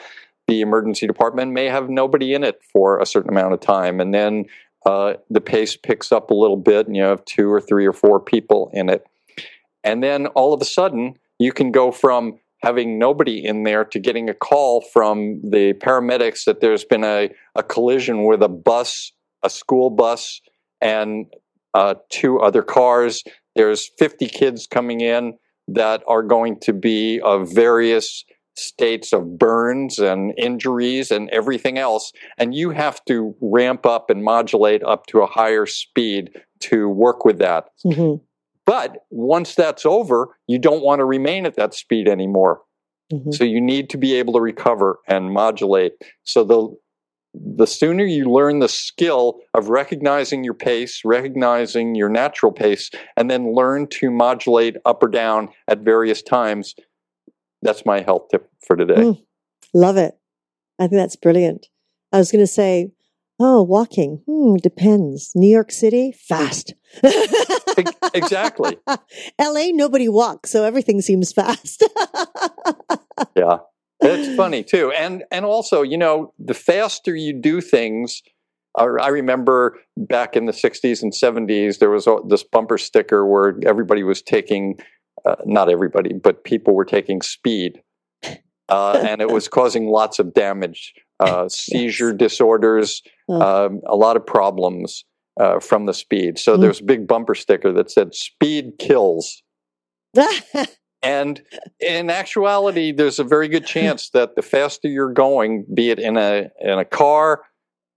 the emergency department may have nobody in it for a certain amount of time. And then uh, the pace picks up a little bit and you have two or three or four people in it. And then all of a sudden, you can go from having nobody in there to getting a call from the paramedics that there's been a, a collision with a bus, a school bus, and uh, two other cars. There's 50 kids coming in that are going to be of various states of burns and injuries and everything else. And you have to ramp up and modulate up to a higher speed to work with that. Mm-hmm. But once that's over, you don't want to remain at that speed anymore. Mm-hmm. So you need to be able to recover and modulate. So the the sooner you learn the skill of recognizing your pace, recognizing your natural pace, and then learn to modulate up or down at various times, that's my health tip for today. Mm, love it. I think that's brilliant. I was going to say, oh, walking. Hmm, depends. New York City, fast. exactly. [laughs] LA, nobody walks, so everything seems fast. [laughs] yeah. It's funny too. And and also, you know, the faster you do things, I remember back in the 60s and 70s, there was this bumper sticker where everybody was taking uh, not everybody, but people were taking speed, uh, and it was [laughs] causing lots of damage, uh, [laughs] seizure yes. disorders, um, a lot of problems uh, from the speed. So mm. there's a big bumper sticker that said "Speed kills." [laughs] and in actuality, there's a very good chance that the faster you're going, be it in a in a car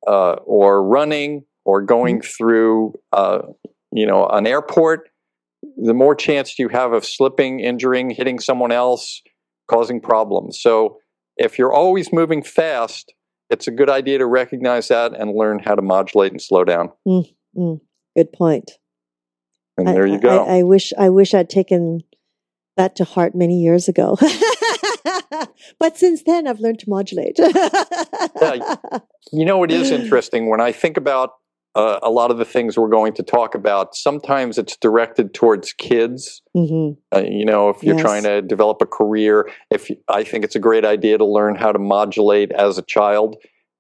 uh, or running or going mm. through, uh, you know, an airport, the more chance you have of slipping, injuring, hitting someone else, causing problems. So if you're always moving fast, it's a good idea to recognize that and learn how to modulate and slow down. Mm-hmm. Good point. And there you go. I, I, wish I wish I'd taken that to heart many years ago. [laughs] but since then, I've learned to modulate. yeah, you know, it is interesting when I think about uh, a lot of the things we're going to talk about, sometimes it's directed towards kids. Mm-hmm. Uh, you know, if you're yes. trying to develop a career, if you, I think it's a great idea to learn how to modulate as a child,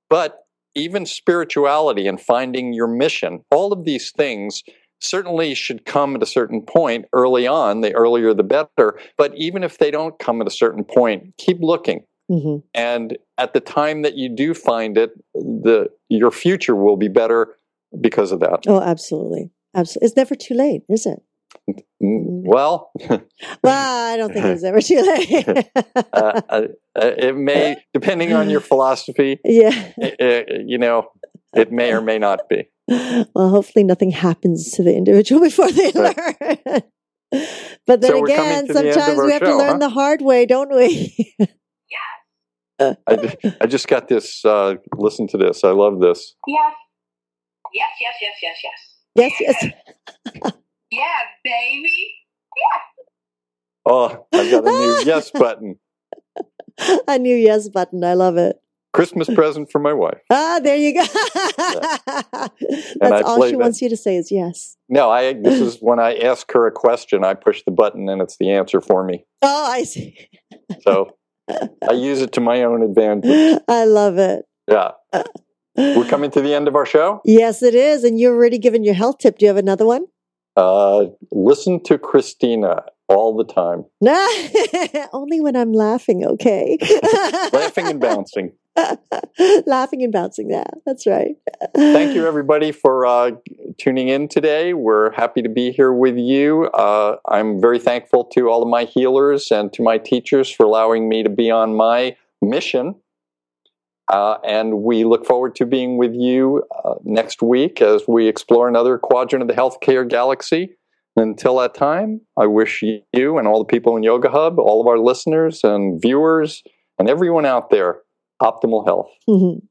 but even spirituality and finding your mission, all of these things certainly should come at a certain point early on. The earlier, the better. But even if they don't come at a certain point, keep looking. Mm-hmm. And at the time that you do find it, the your future will be better because of that. Oh, absolutely. Absolutely. It's never too late, is it? Mm, well, [laughs] well, I don't think it's ever too late. [laughs] uh, uh, it may, depending on your philosophy. [laughs] Yeah, it, it, you know, it may or may not be. Well, hopefully, nothing happens to the individual before they right. learn. but then so again, sometimes we have show, to learn huh? the hard way, don't we? yeah. I, I just got this. Uh, listen to this. I love this. Yeah. Yes, yes, yes, yes, yes. Yes, yes. yeah, baby. Yeah. Oh, I've got a new [laughs] yes button. a new yes button. I love it. Christmas present for my wife. Ah, there you go. yeah. [laughs] That's all she that. wants you to say is yes. No, I. This is [laughs] when I ask her a question, I push the button and it's the answer for me. Oh, I see. so I use it to my own advantage. I love it. Yeah. We're coming to the end of our show. [laughs] Yes, it is. And you're already given your health tip. Do you have another one? Uh, listen to Christina all the time, [laughs] Only when I'm laughing, okay? [laughs] laughing and bouncing. laughing and bouncing. Yeah, that's right. Thank you, everybody, for uh, tuning in today. We're happy to be here with you. Uh, I'm very thankful to all of my healers and to my teachers for allowing me to be on my mission. Uh, and we look forward to being with you uh, next week as we explore another quadrant of the healthcare galaxy. Until that time, I wish you and all the people in Yoga Hub, all of our listeners and viewers, and everyone out there optimal health. [laughs]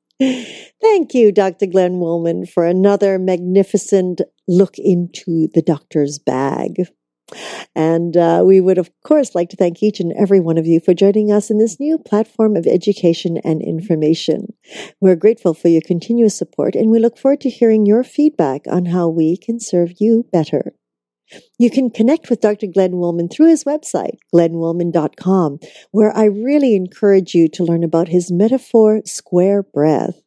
Thank you, Dr. Glenn Woolman, for another magnificent look into the doctor's bag. And uh, we would, of course, like to thank each and every one of you for joining us in this new platform of education and information. We're grateful for your continuous support, and we look forward to hearing your feedback on how we can serve you better. You can connect with Dr. Glenn Woolman through his website, glennwoolman.com, where I really encourage you to learn about his metaphor square breath.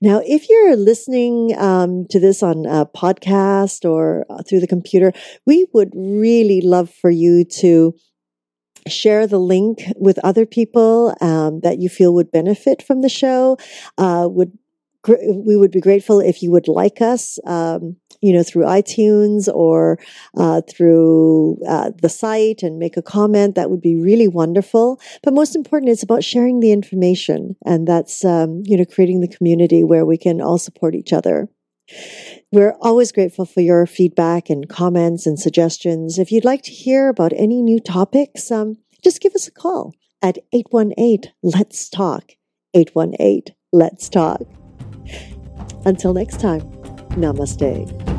Now, if you're listening um, to this on a podcast or uh, through the computer, we would really love for you to share the link with other people um, that you feel would benefit from the show. Uh, would we would be grateful if you would like us, um, you know, through iTunes or uh, through uh, the site and make a comment. That would be really wonderful. But most important, it's about sharing the information, and that's um, you know creating the community where we can all support each other. We're always grateful for your feedback and comments and suggestions. If you'd like to hear about any new topics, um, just give us a call at 818 Let's Talk. 818 Let's Talk. Until next time, namaste.